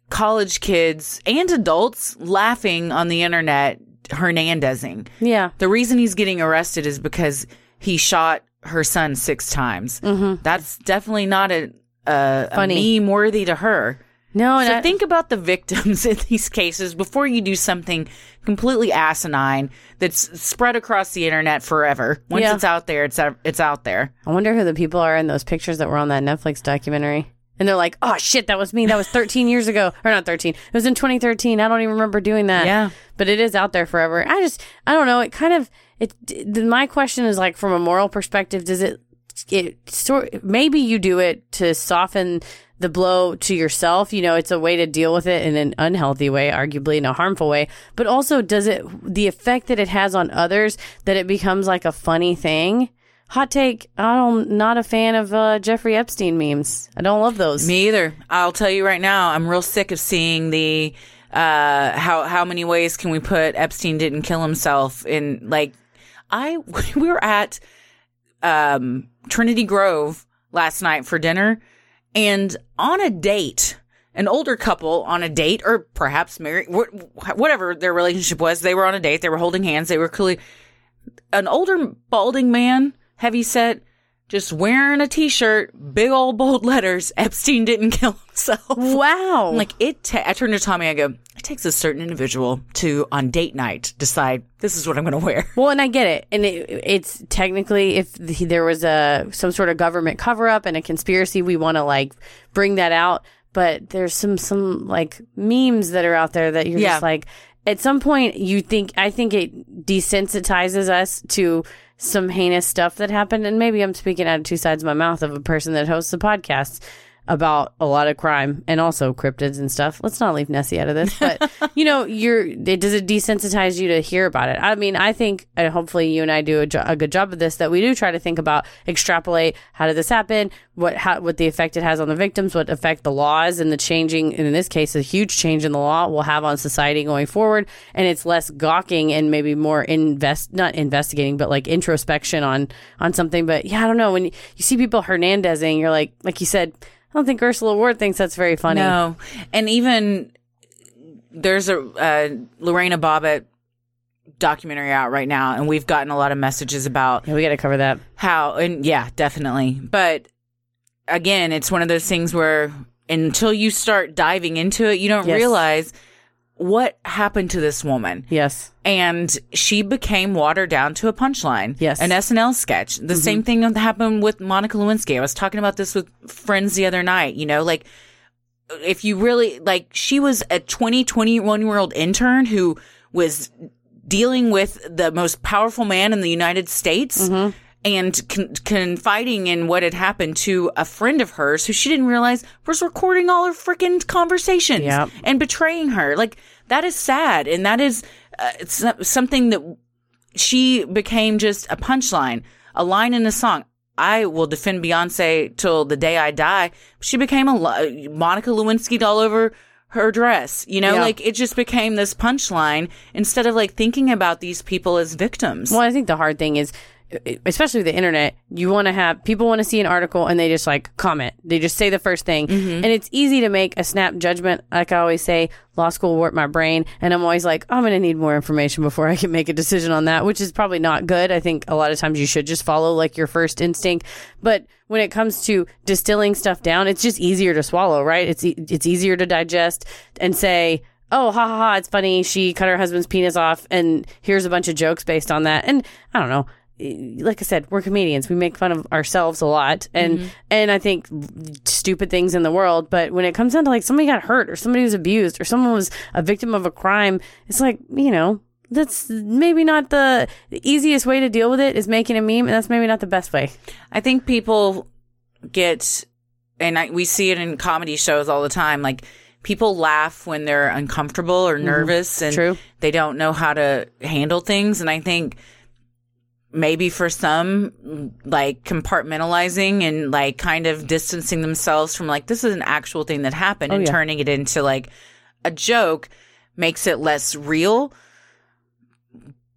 college kids and adults laughing on the internet, Hernandezing. yeah. The reason he's getting arrested is because he shot her son six times. Mm-hmm. That's definitely not a, a, Funny. a meme worthy to her. no So I- think about the victims [laughs] in these cases before you do something completely asinine that's spread across the internet forever. Once Yeah. it's out there, it's out, it's out there. I wonder who the people are in those pictures that were on that Netflix documentary. And they're like, oh shit, that was me. That was 13 years ago. Or not 13. It was in 2013. I don't even remember doing that. Yeah. But it is out there forever. I just, I don't know. It kind of, it, my question is like, from a moral perspective, does it, it sort, maybe you do it to soften the blow to yourself. You know, it's a way to deal with it in an unhealthy way, arguably in a harmful way. But also, does it, the effect that it has on others, that it becomes like a funny thing? Hot take. I'm not a fan of uh, Jeffrey Epstein memes. I don't love those. Me either. I'll tell you right now, I'm real sick of seeing the uh how how many ways can we put Epstein didn't kill himself in like I [laughs] we were at um Trinity Grove last night for dinner. And on a date an older couple on a date or perhaps married whatever their relationship was they were on a date. They were holding hands. They were clearly an older balding man, heavy set, just wearing a t-shirt, big old bold letters. Epstein didn't kill himself. Wow. I'm like it. Ta- I turned to Tommy. I go. It takes a certain individual to on date night decide this is what I'm going to wear. Well, and I get it, and it, it's technically if the, there was a some sort of government cover up and a conspiracy, we want to like bring that out. But there's some some like memes that are out there that you're Yeah. just like, at some point you think I think it desensitizes us to some heinous stuff that happened, and maybe I'm speaking out of two sides of my mouth of a person that hosts a podcast about a lot of crime and also cryptids and stuff. Let's not leave Nessie out of this, but [laughs] you know, you're it, does it desensitize you to hear about it? I mean, I think and hopefully you and I do a, jo- a good job of this that we do try to think about extrapolate how did this happen, what how, what the effect it has on the victims, what effect the laws and the changing and in this case a huge change in the law will have on society going forward, and it's less gawking and maybe more invest not investigating but like introspection on on something. But yeah, I don't know when you, you see people Hernandezing, you're like like you said. I don't think Ursula Ward thinks that's very funny. No, and even there's a uh, Lorena Bobbitt documentary out right now, and we've gotten a lot of messages about Yeah, we got to cover that. how and yeah definitely but again it's one of those things where until you start diving into it you don't Yes. realize what happened to this woman Yes. and she became watered down to a punchline Yes. Mm-hmm. an snl sketch the same thing that happened with monica lewinsky i was talking about this with friends the other night you know like if you really like she was a 20 21 year old intern who was dealing with the most powerful man in the united states Mm-hmm. And con- confiding in what had happened to a friend of hers who she didn't realize was recording all her freaking conversations Yep. and betraying her like that is sad and that is uh, it's something that she became just a punchline, a line in a song. I will defend Beyonce till the day I die. She became a lo- Monica Lewinsky all over her dress. You know, Yeah. like it just became this punchline instead of like thinking about these people as victims. Well, I think the hard thing is, especially the internet, you want to have people want to see an article and they just like comment. They just say the first thing. Mm-hmm. And it's easy to make a snap judgment. Like I always say, law school warped my brain. And I'm always like, I'm going to need more information before I can make a decision on that, which is probably not good. I think a lot of times you should just follow like your first instinct. But when it comes to distilling stuff down, it's just easier to swallow, right? It's, e- it's easier to digest and say, oh, ha ha ha, it's funny. She cut her husband's penis off, and here's a bunch of jokes based on that. And I don't know. Like I said, we're comedians. We make fun of ourselves a lot, and mm-hmm. and I think stupid things in the world. But when it comes down to like somebody got hurt, or somebody was abused, or someone was a victim of a crime, it's like you know that's maybe not the, the easiest way to deal with it is making a meme, and that's maybe not the best way. I think people get, and I, we see it in comedy shows all the time. Like people laugh when they're uncomfortable or mm-hmm. nervous, and True. they don't know how to handle things. And I think maybe for some, like compartmentalizing and like kind of distancing themselves from like this is an actual thing that happened, oh, and yeah. turning it into like a joke makes it less real.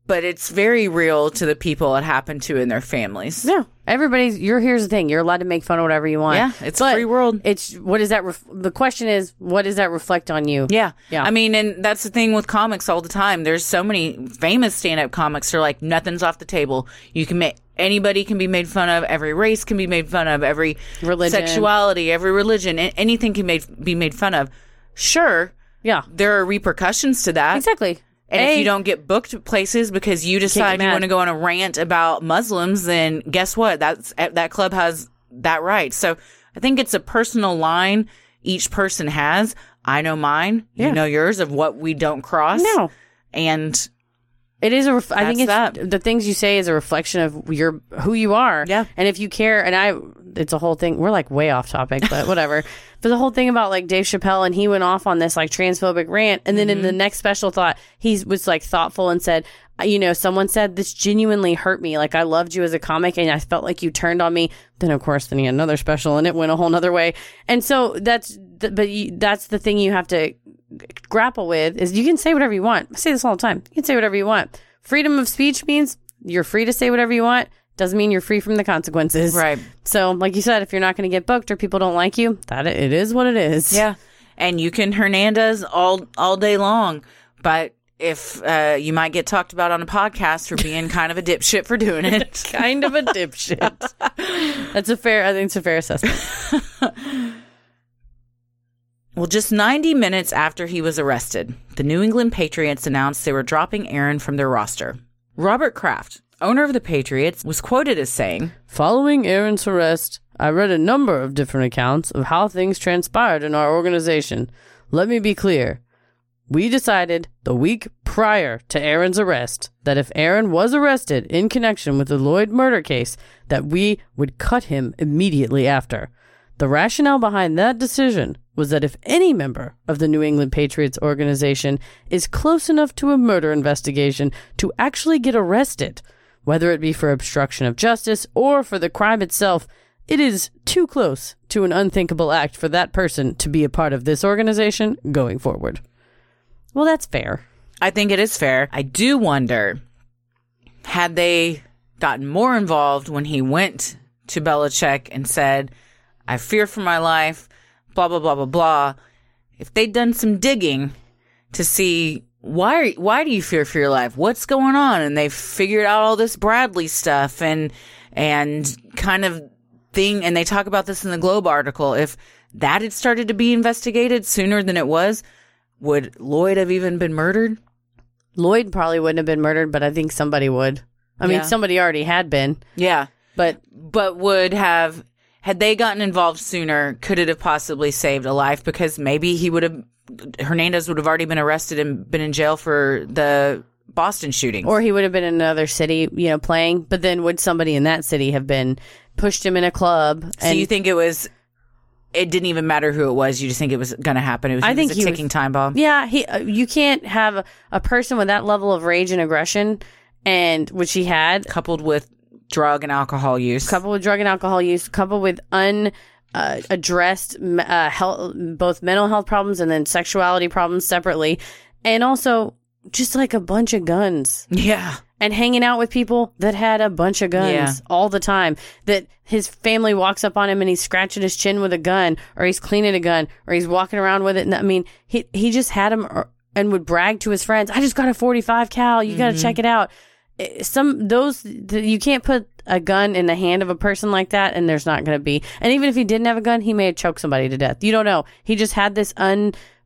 But it's very real to the people it happened to in their families. Yeah, everybody's. You're here's the thing. You're allowed to make fun of whatever you want. Yeah, it's a But free world. It's what does that? Ref- the question is, what does that reflect on you? Yeah. Yeah. I mean, and that's the thing with comics all the time. There's so many famous stand up comics They're like, nothing's off the table. You can make, anybody can be made fun of. Every race can be made fun of. Every Religion. sexuality, every religion, anything can made, be made fun of. Sure. Yeah, There are repercussions to that. exactly. And if you don't get booked places because you decide you want to go on a rant about Muslims, then guess what? That's eh, that club has that right. So I think it's a personal line each person has. I know mine. Yeah. You know yours of what we don't cross. No. And It is a. Ref- I think it's that. the things you say is a reflection of your who you are. Yeah. And if you care, and I, it's a whole thing. We're like way off topic, but whatever. [laughs] but the whole thing about like Dave Chappelle and he went off on this like transphobic rant, and then in Mm-hmm. the next special thought, he was like thoughtful and said, you know, someone said this genuinely hurt me. Like I loved you as a comic, and I felt like you turned on me. Then of course, then he had another special, and it went a whole nother way. And so that's, th- but you, that's the thing you have to grapple with is you can say whatever you want. I say this all the time. You can say whatever you want. Freedom of speech means you're free to say whatever you want. Doesn't mean you're free from the consequences. Right. So, like you said, if you're not going to get booked or people don't like you, that it is what it is. yeah, and you can Hernandez all all day long, but if uh, you might get talked about on a podcast for being [laughs] kind of a dipshit for doing it. [laughs] Kind of a dipshit. That's a fair. I think it's a fair assessment. [laughs] Well, just 90 minutes after he was arrested, the New England Patriots announced they were dropping Aaron from their roster. Robert Kraft, owner of the Patriots, was quoted as saying, Following Aaron's arrest, I read a number of different accounts of how things transpired in our organization. Let me be clear. We decided the week prior to Aaron's arrest that if Aaron was arrested in connection with the Lloyd murder case, that we would cut him immediately after. The rationale behind that decision was that if any member of the New England Patriots organization is close enough to a murder investigation to actually get arrested, whether it be for obstruction of justice or for the crime itself, it is too close to an unthinkable act for that person to be a part of this organization going forward. Well, that's fair. I think it is fair. I do wonder had they gotten more involved when he went to Belichick and said, I fear for my life, blah, blah, blah, blah, blah. If they'd done some digging to see why, why do you fear for your life? What's going on? And they figured out all this Bradley stuff and, and kind of thing. And they talk about this in the Globe article. If that had started to be investigated sooner than it was, would Lloyd have even been murdered? Lloyd probably wouldn't have been murdered, but I think somebody would. I mean, somebody already had been, Yeah. but But would have, had they gotten involved sooner, could it have possibly saved a life? Because maybe he would have, Hernandez would have already been arrested and been in jail for the Boston shooting. or he would have been in another city, you know, playing. But then would somebody in that city have been pushed him in a club? so you think it was, it didn't even matter who it was. You just think it was going to happen. It was, I it think was he a was- ticking time bomb. Yeah, he. Uh, you can't have a, a person with that level of rage and aggression and which he had coupled with drug and alcohol use. coupled with drug and alcohol use, coupled with un uh, addressed uh, health, both mental health problems and then sexuality problems separately, and also just like a bunch of guns yeah. and hanging out with people that had a bunch of guns Yeah. all the time. That his family walks up on him and he's scratching his chin with a gun, or he's cleaning a gun, or he's walking around with it. And I mean, he he just had him or, and would brag to his friends, "I just got a 45 cal. You got to check it out." Eh, Some those th- you can't put a gun in the hand of a person like that, and there's not going to be. And even if he didn't have a gun, he may have choked somebody to death. You don't know. He just had this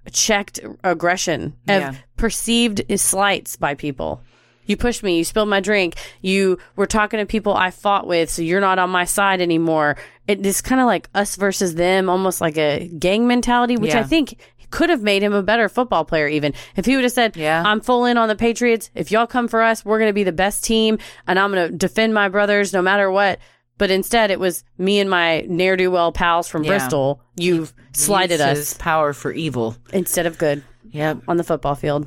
unchecked aggression of Yeah. perceived slights by people. You pushed me. You spilled my drink. You were talking to people I fought with, so you're not on my side anymore. It is kind of like us versus them, almost like a gang mentality, which I think could have made him a better football player. Even if he would have said, Yeah. I'm full in on the Patriots. If y'all come for us, we're going to be the best team, and I'm going to defend my brothers no matter what." But instead, it was me and my ne'er do well pals from Yeah. Bristol. You've slighted us power for evil. instead of good Yep. on the football field.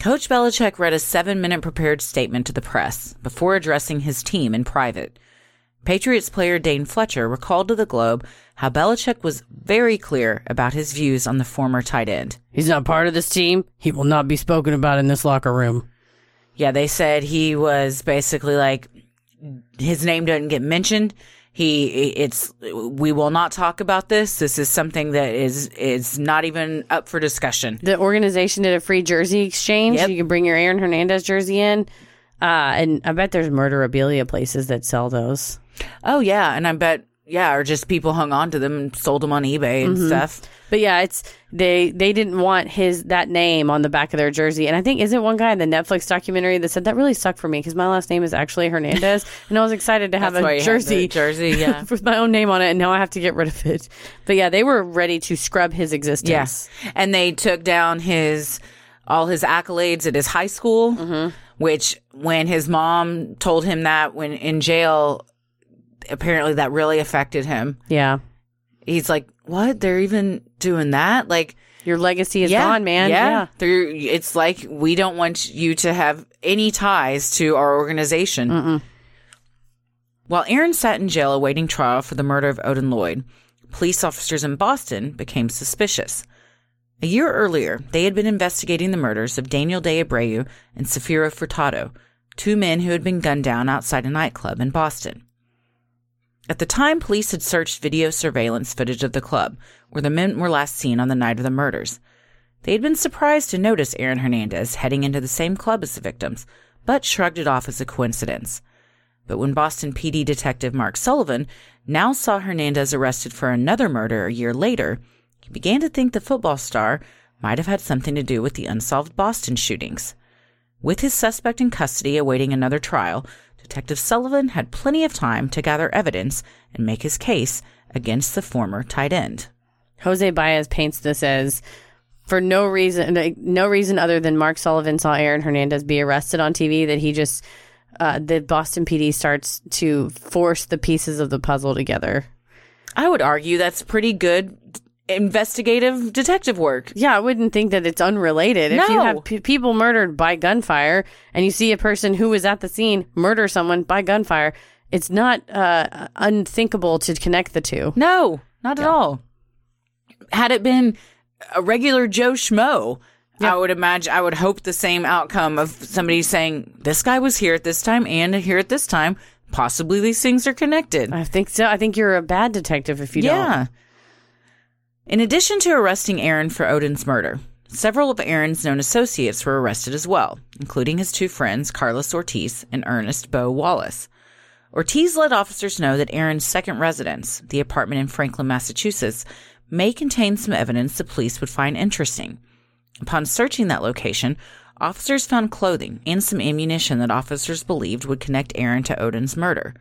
Coach Belichick read a seven minute prepared statement to the press before addressing his team in private. Patriots player Dane Fletcher recalled to the Globe how Belichick was very clear about his views on the former tight end. He's not part of this team. He will not be spoken about in this locker room. Yeah, they said he was basically like his name doesn't get mentioned. He it's we will not talk about this. This is something that is is not even up for discussion. The organization did a free jersey exchange. Yep. You can bring your Aaron Hernandez jersey in. Uh, and I bet there's murderabilia places that sell those. Oh yeah, and I bet yeah, or just people hung on to them and sold them on eBay and mm-hmm. stuff. But yeah, it's they they didn't want his that name on the back of their jersey. And I think isn't one guy in the Netflix documentary that said that really sucked for me because my last name is actually Hernandez, [laughs] and I was excited to have a jersey jersey, [laughs] yeah. with my own name on it, and now I have to get rid of it. But yeah, they were ready to scrub his existence. Yes. And they took down his all his accolades at his high school, mm-hmm. which when his mom told him that when in jail, apparently that really affected him. yeah. He's like, "What? They're even doing that?" Like, Your legacy is yeah, gone, man. Yeah, They're, it's like we don't want you to have any ties to our organization. While Aaron sat in jail awaiting trial for the murder of Odin Lloyd, police officers in Boston became suspicious. A year earlier, they had been investigating the murders of Daniel De Abreu and Safiro Furtado, two men who had been gunned down outside a nightclub in Boston. At the time, police had searched video surveillance footage of the club, where the men were last seen on the night of the murders. They had been surprised to notice Aaron Hernandez heading into the same club as the victims, but shrugged it off as a coincidence. But when Boston PD detective Mark Sullivan now saw Hernandez arrested for another murder a year later, he began to think the football star might have had something to do with the unsolved Boston shootings. With his suspect in custody awaiting another trial, Detective Sullivan had plenty of time to gather evidence and make his case against the former tight end. Jose Baez paints this as for no reason, no reason other than Mark Sullivan saw Aaron Hernandez be arrested on TV that he just uh, the Boston PD starts to force the pieces of the puzzle together. I would argue that's pretty good investigative detective work. Yeah, I wouldn't think that it's unrelated. If you have p- people murdered by gunfire and you see a person who was at the scene murder someone by gunfire, it's not uh, unthinkable to connect the two. No, not at all. Had it been a regular Joe Schmo, I would imagine, I would hope the same outcome of somebody saying, this guy was here at this time and here at this time. Possibly these things are connected. I think so. I think you're a bad detective if you yeah. don't. yeah. In addition to arresting Aaron for Odin's murder, several of Aaron's known associates were arrested as well, including his two friends, Carlos Ortiz and Ernest Bo Wallace. Ortiz let officers know that Aaron's second residence, the apartment in Franklin, Massachusetts, may contain some evidence the police would find interesting. Upon searching that location, officers found clothing and some ammunition that officers believed would connect Aaron to Odin's murder.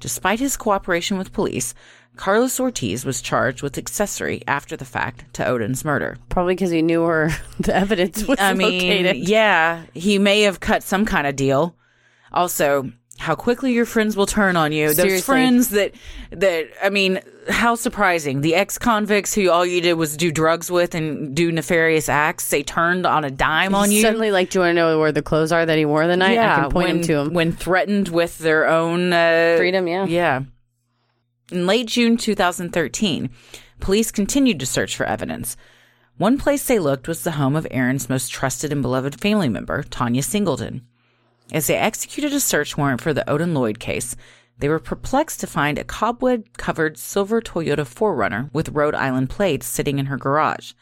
Despite his cooperation with police, Carlos Ortiz was charged with accessory after the fact to Odin's murder. Probably because he knew where [laughs] the evidence was I mean, located. yeah, he may have cut some kind of deal. Also, how quickly your friends will turn on you. Those friends that that I mean, how surprising. The ex-convicts who all you did was do drugs with and do nefarious acts, they turned on a dime on you. Suddenly, like, do you want to know where the clothes are that he wore the night? I can point when, him to him. when threatened with their own uh, Freedom, yeah. yeah. In late June 2013, police continued to search for evidence. One place they looked was the home of Aaron's most trusted and beloved family member, Tanya Singleton. As they executed a search warrant for the Odin Lloyd case, they were perplexed to find a cobweb covered silver Toyota 4Runner with Rhode Island plates sitting in her garage.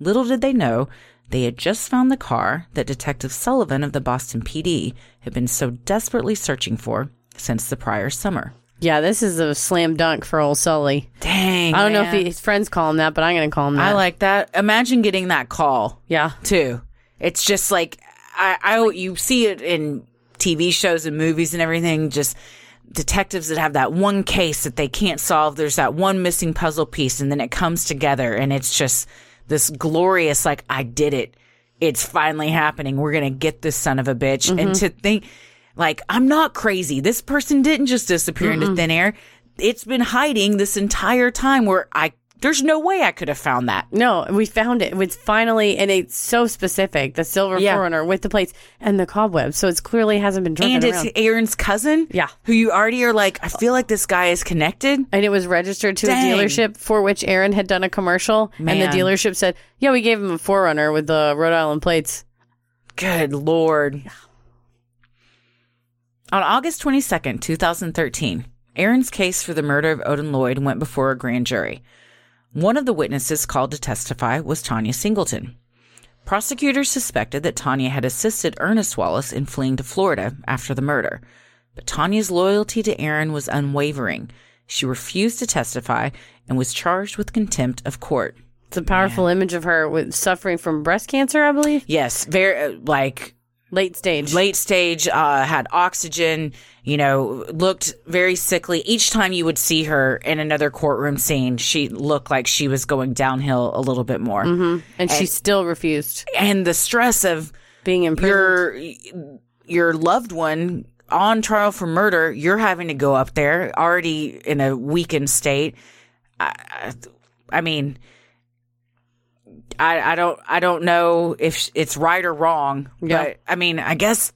Little did they know, they had just found the car that Detective Sullivan of the Boston PD had been so desperately searching for since the prior summer. yeah, this is a slam dunk for old Sully. Dang. I don't know if he, his friends call him that, but I'm going to call him that. I like that. Imagine getting that call Yeah. too. It's just like I, I you see it in TV shows and movies and everything. Just detectives that have that one case that they can't solve. There's that one missing puzzle piece, and then it comes together, and it's just this glorious like I did it. It's finally happening. We're gonna get this son of a bitch. And mm-hmm. to think, like I'm not crazy. This person didn't just disappear into thin air. It's been hiding this entire time. Where I there's no way I could have found that. No, we found it. It's finally, and it's so specific the silver Yeah. 4Runner with the plates and the cobwebs. So it's clearly hasn't been driven and it's around. Aaron's cousin. Yeah. Who you already are like, I feel like this guy is connected. and it was registered to Dang. a dealership for which Aaron had done a commercial. And the dealership said, Yeah, we gave him a 4Runner with the Rhode Island plates. Good Lord. On August 22nd, 2013, Aaron's case for the murder of Odin Lloyd went before a grand jury. One of the witnesses called to testify was Tanya Singleton. Prosecutors suspected that Tanya had assisted Ernest Wallace in fleeing to Florida after the murder. But Tanya's loyalty to Aaron was unwavering. She refused to testify and was charged with contempt of court. It's a powerful image of her with suffering from breast cancer, I believe. Yes, very uh, like Late stage. late stage, uh, had oxygen, you know, looked very sickly. Each time you would see her in another courtroom scene, she looked like she was going downhill a little bit more. And she still refused And the stress of being in prison. your your loved one on trial for murder, you're having to go up there already in a weakened state. I, I, I mean, I, I don't I don't know if it's right or wrong, Yeah. but I mean, I guess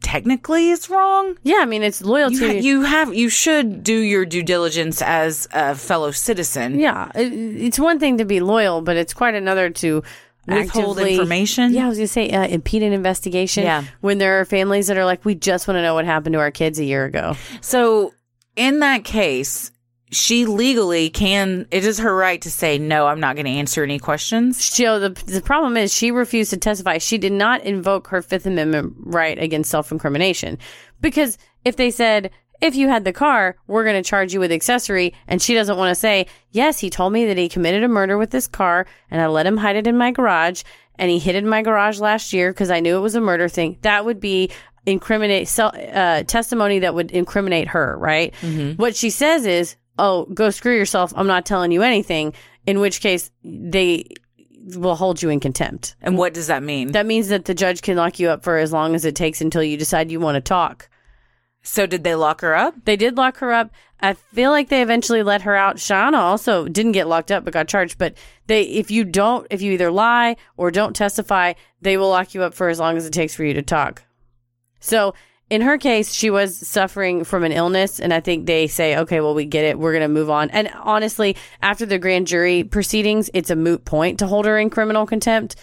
technically it's wrong. Yeah, I mean, it's loyalty. You, ha- you have you should do your due diligence as a fellow citizen. yeah, it, it's one thing to be loyal, but it's quite another to Withhold information? Yeah, I was gonna say uh, impede an investigation. Yeah. when there are families that are like, we just want to know what happened to our kids a year ago. So in that case, she legally can. It is her right to say no. I'm not going to answer any questions. So the the problem is she refused to testify. She did not invoke her Fifth Amendment right against self incrimination because if they said if you had the car, we're going to charge you with accessory, and she doesn't want to say yes, he told me that he committed a murder with this car, and I let him hide it in my garage, and he hid it in my garage last year because I knew it was a murder thing. That would be incriminate uh, testimony that would incriminate her, right? What she says is, "Oh, go screw yourself. I'm not telling you anything." In which case, they will hold you in contempt. And what does that mean? That means that the judge can lock you up for as long as it takes until you decide you want to talk. so did they lock her up? They did lock her up. I feel like they eventually let her out. Shayanna also didn't get locked up but got charged. But they, if you don't, if you either lie or don't testify, they will lock you up for as long as it takes for you to talk. So in her case, she was suffering from an illness, and I think they say, okay, well, we get it. We're going to move on. And honestly, after the grand jury proceedings, it's a moot point to hold her in criminal contempt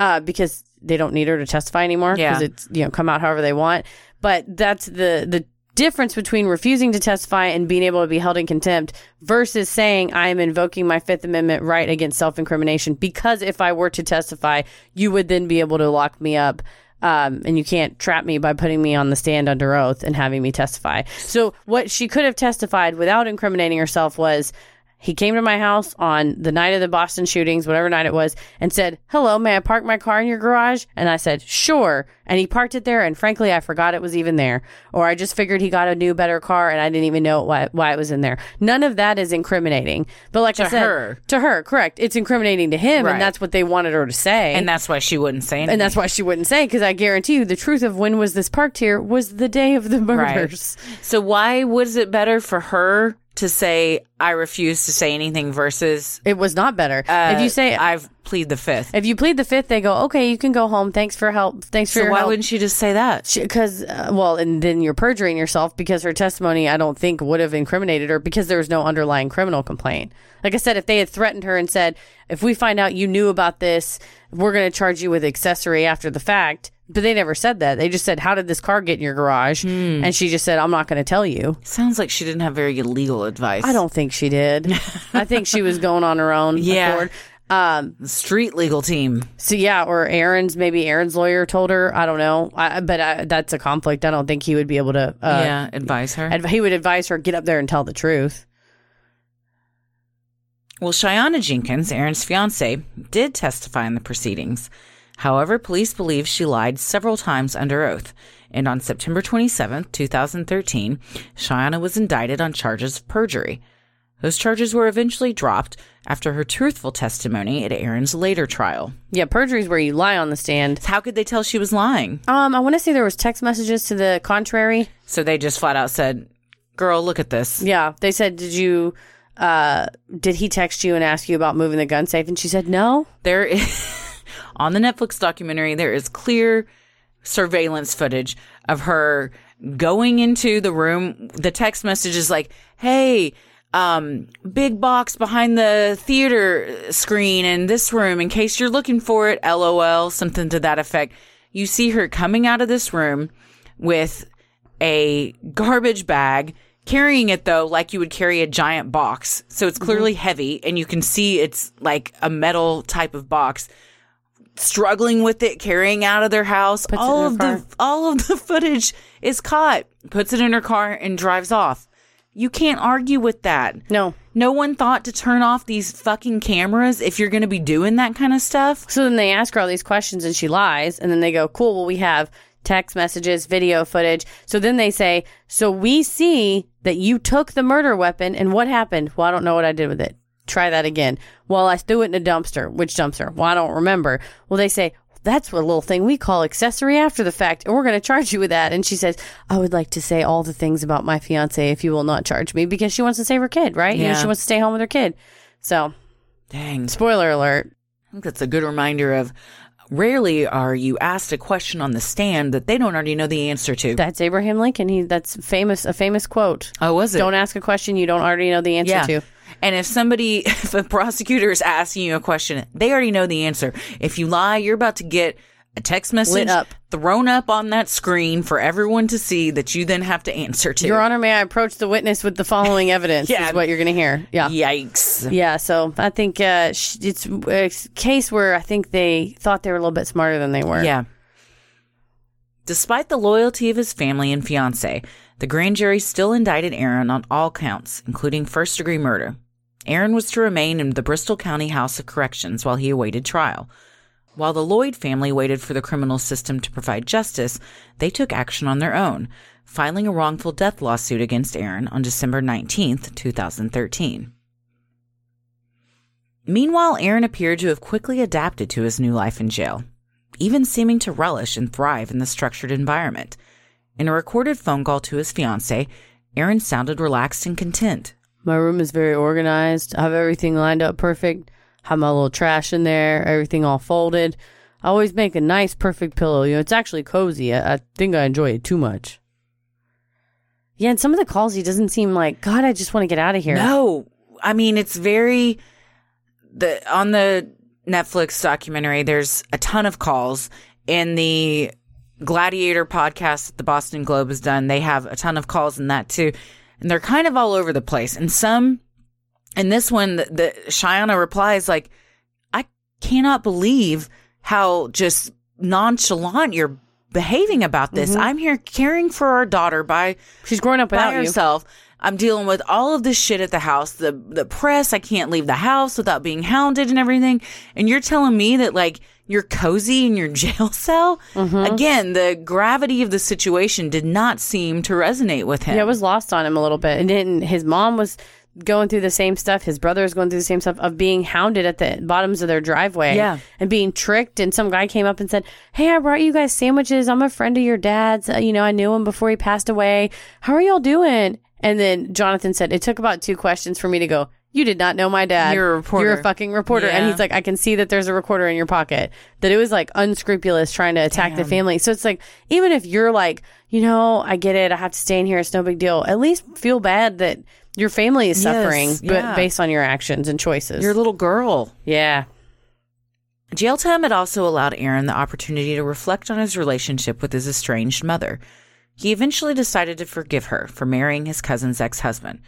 uh, because they don't need her to testify anymore because Yeah. it's you know come out however they want. But that's the the difference between refusing to testify and being able to be held in contempt versus saying I am invoking my Fifth Amendment right against self incrimination because if I were to testify, you would then be able to lock me up. Um, and you can't trap me by putting me on the stand under oath and having me testify. So, what she could have testified without incriminating herself was he came to my house on the night of the Boston shootings, whatever night it was, and said, Hello, may I park my car in your garage? And I said, Sure. And he parked it there. And frankly, I forgot it was even there. Or I just figured he got a new, better car and I didn't even know why, why it was in there. None of that is incriminating. But like I To said, her. to her, correct. It's incriminating to him. Right. And that's what they wanted her to say. And that's why she wouldn't say anything. and that's why she wouldn't say, because I guarantee you the truth of when was this parked here was the day of the murders. So why was it better for her to say I refuse to say anything versus It was not better. if you say, I've plead the fifth? If you plead the fifth, they go, okay, you can go home. Thanks for help. Thanks for So why help. wouldn't she just say that? Because, uh, well, and then you're perjuring yourself because her testimony, I don't think, would have incriminated her because there was no underlying criminal complaint. Like I said, if they had threatened her and said, if we find out you knew about this, we're going to charge you with accessory after the fact. But they never said that. They just said, how did this car get in your garage? Hmm. And she just said, I'm not going to tell you. Sounds like she didn't have very good legal advice. I don't think she did. [laughs] I think she was going on her own Yeah. accord. Um, street legal team. So yeah, or Aaron's maybe Aaron's lawyer told her. I don't know, I, but I, that's a conflict. I don't think he would be able to. Uh, yeah, advise her. adv- he would advise her get up there and tell the truth. Well, Shayanna Jenkins, Aaron's fiance, did testify in the proceedings. However, police believe she lied several times under oath. And on September 27, 2013, Shayanna was indicted on charges of perjury. Those charges were eventually dropped after her truthful testimony at Aaron's later trial. Yeah, perjury is where you lie on the stand. How could they tell she was lying? Um, I want to say there was text messages to the contrary. So they just flat out said, Girl, look at this. Yeah, they said, "Did you? Uh, did he text you and ask you about moving the gun safe?" And she said, "No." there is [laughs] on the Netflix documentary there is clear surveillance footage of her going into the room. The text message is like hey um big box behind the theater screen in this room in case you're looking for it lol something to that effect. You see her coming out of this room with a garbage bag carrying it though like you would carry a giant box. So it's clearly heavy and you can see it's like a metal type of box struggling with it carrying out of their house Puts all of her the [laughs] all of the footage is caught puts it in her car and drives off you can't argue with that No. no one thought to turn off these fucking cameras if you're going to be doing that kind of stuff So then they ask her all these questions and she lies. And then they go, cool, well, we have text messages, video footage. So then they say, so we see that you took the murder weapon and what happened? Well, I don't know what I did with it. Try that again. Well, I threw it in a dumpster. Which dumpster? Well, I don't remember. Well, they say, that's what little thing we call accessory after the fact, and we're going to charge you with that. And she says, I would like to say all the things about my fiance if you will not charge me because she wants to save her kid, right? You know, Yeah. she wants to stay home with her kid. So, dang spoiler alert. I think that's a good reminder of rarely are you asked a question on the stand that they don't already know the answer to. That's Abraham Lincoln. He that's famous a famous quote. oh, was it? Don't ask a question you don't already know the answer yeah. to. And if somebody, [laughs] if a prosecutor is asking you a question, they already know the answer. If you lie, you're about to get a text message up. thrown up on that screen for everyone to see that you then have to answer to. Your Honor, may I approach the witness with the following [laughs] evidence? Yeah. Is what you're going to hear. Yeah. Yikes. Yeah, so I think uh, it's a case where I think they thought they were a little bit smarter than they were. Yeah. Despite the loyalty of his family and fiance, the grand jury still indicted Aaron on all counts, including first degree murder. Aaron was to remain in the Bristol County House of Corrections while he awaited trial. While the Lloyd family waited for the criminal system to provide justice, they took action on their own, filing a wrongful death lawsuit against Aaron on December 19th, 2013. Meanwhile, Aaron appeared to have quickly adapted to his new life in jail, even seeming to relish and thrive in the structured environment. In a recorded phone call to his fiancee, Aaron sounded relaxed and content. My room is very organized. I have everything lined up perfect. Have my little trash in there, everything all folded. I always make a nice, perfect pillow. You know, it's actually cozy. I, I think I enjoy it too much. Yeah, and some of the calls, he doesn't seem like, God, I just want to get out of here. No, I mean it's very the on the Netflix documentary. There's a ton of calls in the Gladiator podcast that the Boston Globe has done. They have a ton of calls in that too, and they're kind of all over the place. And some, and this one, the, the replies like, "I cannot believe how just nonchalant you're." Behaving about this. Mm-hmm. I'm here caring for our daughter by She's growing up by without you. I'm dealing with all of this shit at the house, the the press. I can't leave the house without being hounded and everything. And you're telling me that like you're cozy in your [laughs] jail cell? Mm-hmm. Again, the gravity of the situation did not seem to resonate with him. Yeah, it was lost on him a little bit. And then his mom was going through the same stuff. His brother was going through the same stuff of being hounded at the bottoms of their driveway. Yeah. And being tricked. And some guy came up and said, Hey, I brought you guys sandwiches. I'm a friend of your dad's. Uh, you know, I knew him before he passed away. How are y'all doing? And then Jonathan said, It took about two questions for me to go, You did not know my dad. You're a reporter." You're a fucking reporter. And he's like, I can see that there's a recorder in your pocket. That it was like unscrupulous trying to attack the family. So it's like, even if you're like, you know, I get it. I have to stay in here. It's no big deal. At least feel bad that your family is Yes, suffering, but yeah. based on your actions and choices. Your little girl. yeah. Jail time had also allowed Aaron the opportunity to reflect on his relationship with his estranged mother. He eventually decided to forgive her for marrying his cousin's ex husband,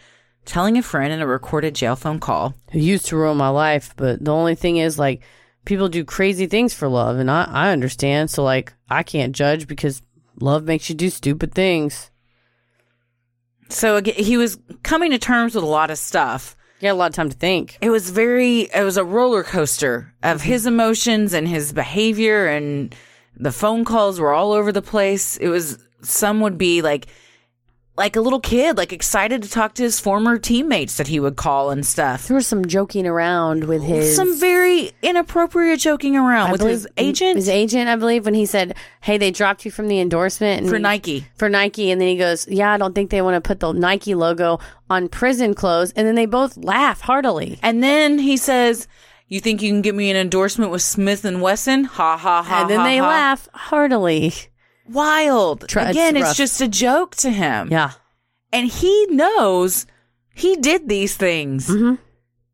telling a friend in a recorded jail phone call, It used to ruin my life, but the only thing is, like, people do crazy things for love, and I, I understand. So, like, I can't judge because love makes you do stupid things. So again, he was coming to terms with a lot of stuff. He had a lot of time to think. It was very, it was a roller coaster of his emotions and his behavior, and the phone calls were all over the place. It was, some would be like, like a little kid, like excited to talk to his former teammates that he would call and stuff. There was some joking around with his. Some very inappropriate joking around I with his agent His agent, I believe, when he said, "Hey, they dropped you from the endorsement for Nike. for Nike," and then he goes, "Yeah, I don't think they want to put the Nike logo on prison clothes," and then they both laugh heartily. And then he says, "You think you can get me an endorsement with Smith and Wesson?" Ha ha ha. and then ha, they ha. laugh heartily. Wild. It's Again, it's, rough. just a joke to him. Yeah. And he knows he did these things. Mm-hmm.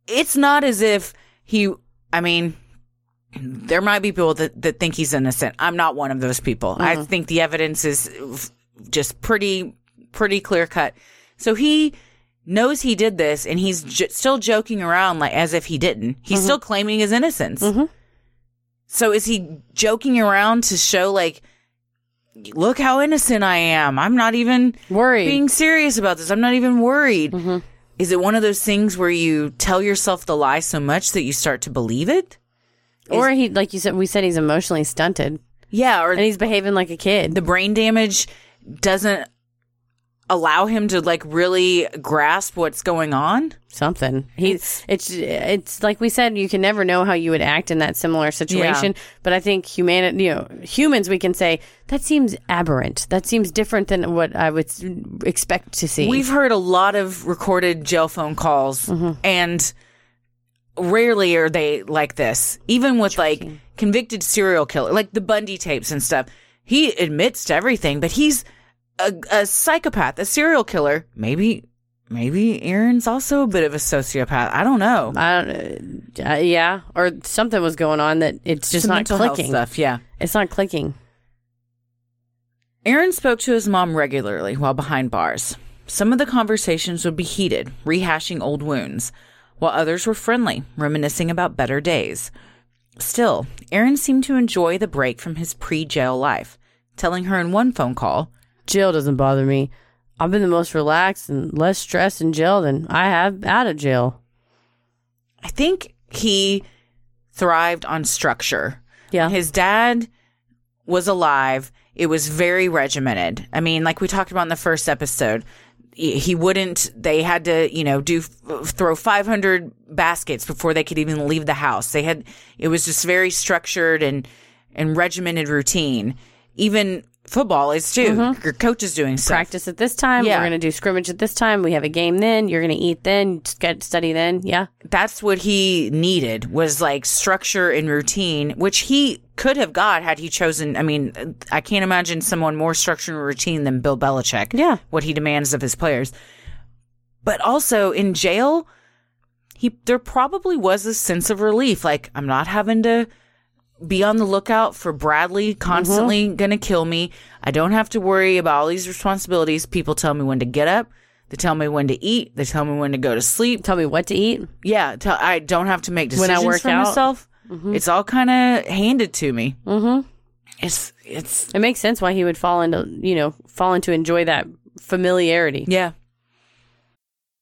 It's not as if he, I mean, there might be people that, that think he's innocent. I'm not one of those people. I Mm-hmm. think the evidence is just pretty, pretty clear cut. So he knows he did this and he's j- still joking around like as if he didn't. He's Mm-hmm. still claiming his innocence. So is he joking around to show like, look how innocent I am. I'm not even Worried. being serious about this. I'm not even worried. Mm-hmm. Is it one of those things where you tell yourself the lie so much that you start to believe it? or he, like you said, we said he's emotionally stunted Yeah, or and he's behaving like a kid. the brain damage doesn't allow him to like really grasp what's going on. Something. He's it's it's like we said, you can never know how you would act in that similar situation. But I think humanity, you know, humans, we can say that seems aberrant. That seems different than what I would expect to see. We've heard a lot of recorded jail phone calls Mm-hmm. and rarely are they like this. Even with like convicted serial killer, like the Bundy tapes and stuff. He admits to everything, but he's a, a psychopath, a serial killer. Maybe, maybe Aaron's also a bit of a sociopath. I don't know. I don't, uh, yeah, or something was going on that it's just Some not clicking. stuff. Yeah. It's not clicking. Aaron spoke to his mom regularly while behind bars. Some of the conversations would be heated, rehashing old wounds, while others were friendly, reminiscing about better days. Still, Aaron seemed to enjoy the break from his pre jail life, telling her in one phone call, Jail doesn't bother me. I've been the most relaxed and less stressed in jail than I have out of jail. I think he thrived on structure. Yeah. His dad was alive. It was very regimented. I mean, like we talked about in the first episode, he wouldn't they had to you know do throw 500 baskets before they could even leave the house they had it was just very structured and and regimented routine even football is too mm-hmm. your coach is doing stuff. Practice at this time. Yeah. We're going to do scrimmage at this time. We have a game then. You're going to eat then. Get study then. Yeah. that's what he needed was like structure and routine which he could have got had he chosen i mean i can't imagine someone more structured and routine than bill belichick Yeah. what he demands of his players but also in jail he there probably was a sense of relief like i'm not having to be on the lookout for bradley constantly gonna kill me i don't have to worry about all these responsibilities people tell me when to get up they tell me when to eat they tell me when to go to sleep Tell me what to eat. yeah, tell, I don't have to make decisions When I work for out. myself. It's all kind of handed to me. Mm-hmm. It's it's It makes sense why he would fall into, you know, fall into enjoy that familiarity. yeah.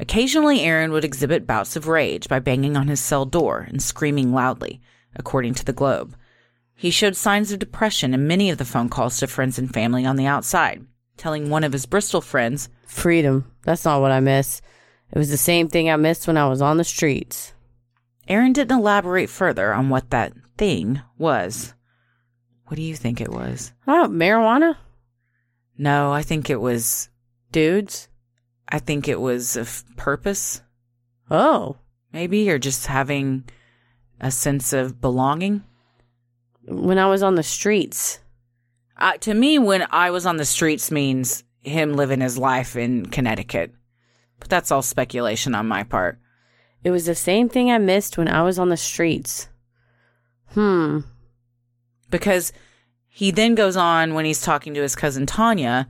Occasionally, Aaron would exhibit bouts of rage by banging on his cell door and screaming loudly, according to the Globe. He showed signs of depression in many of the phone calls to friends and family on the outside, telling one of his Bristol friends, Freedom. That's not what I miss. It was the same thing I missed when I was on the streets. Aaron didn't elaborate further on what that thing was. What do you think it was? Oh, marijuana? No, I think it was. Dudes? I think it was a f- purpose, Oh. maybe, or just having a sense of belonging. When I was on the streets. Uh, to me, when I was on the streets means him living his life in Connecticut. But that's all speculation on my part. It was the same thing I missed when I was on the streets. Hmm. Because he then goes on when he's talking to his cousin Tanya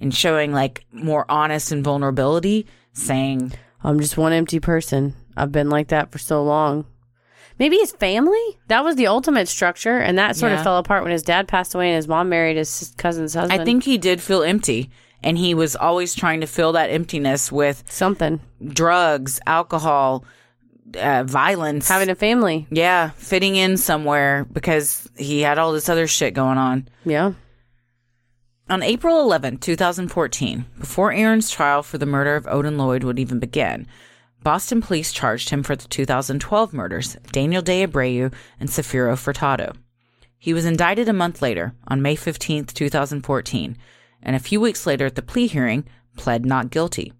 and showing like more honest and vulnerability, saying, I'm just one empty person. I've been like that for so long. Maybe his family? That was the ultimate structure, and that sort Yeah. of fell apart when his dad passed away and his mom married his cousin's husband. I think he did feel empty. And he was always trying to fill that emptiness with something. drugs, alcohol, uh, violence. Having a family. yeah, fitting in somewhere because he had all this other shit going on. Yeah. On April 11, 2014, before Aaron's trial for the murder of Odin Lloyd would even begin, Boston police charged him for the 2012 murders of Daniel De Abreu and Safiro Furtado. He was indicted a month later, on May 15, 2014, and a few weeks later at the plea hearing, pled not guilty.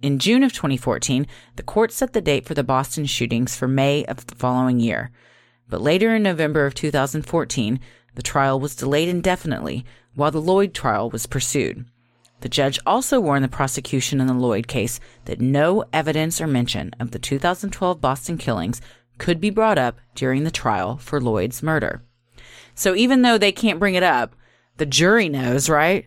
In June of 2014, the court set the date for the Boston shootings for May of the following year. But later in November of 2014, the trial was delayed indefinitely while the Lloyd trial was pursued. The judge also warned the prosecution in the Lloyd case that no evidence or mention of the 2012 Boston killings could be brought up during the trial for Lloyd's murder. So even though they can't bring it up, the jury knows, right?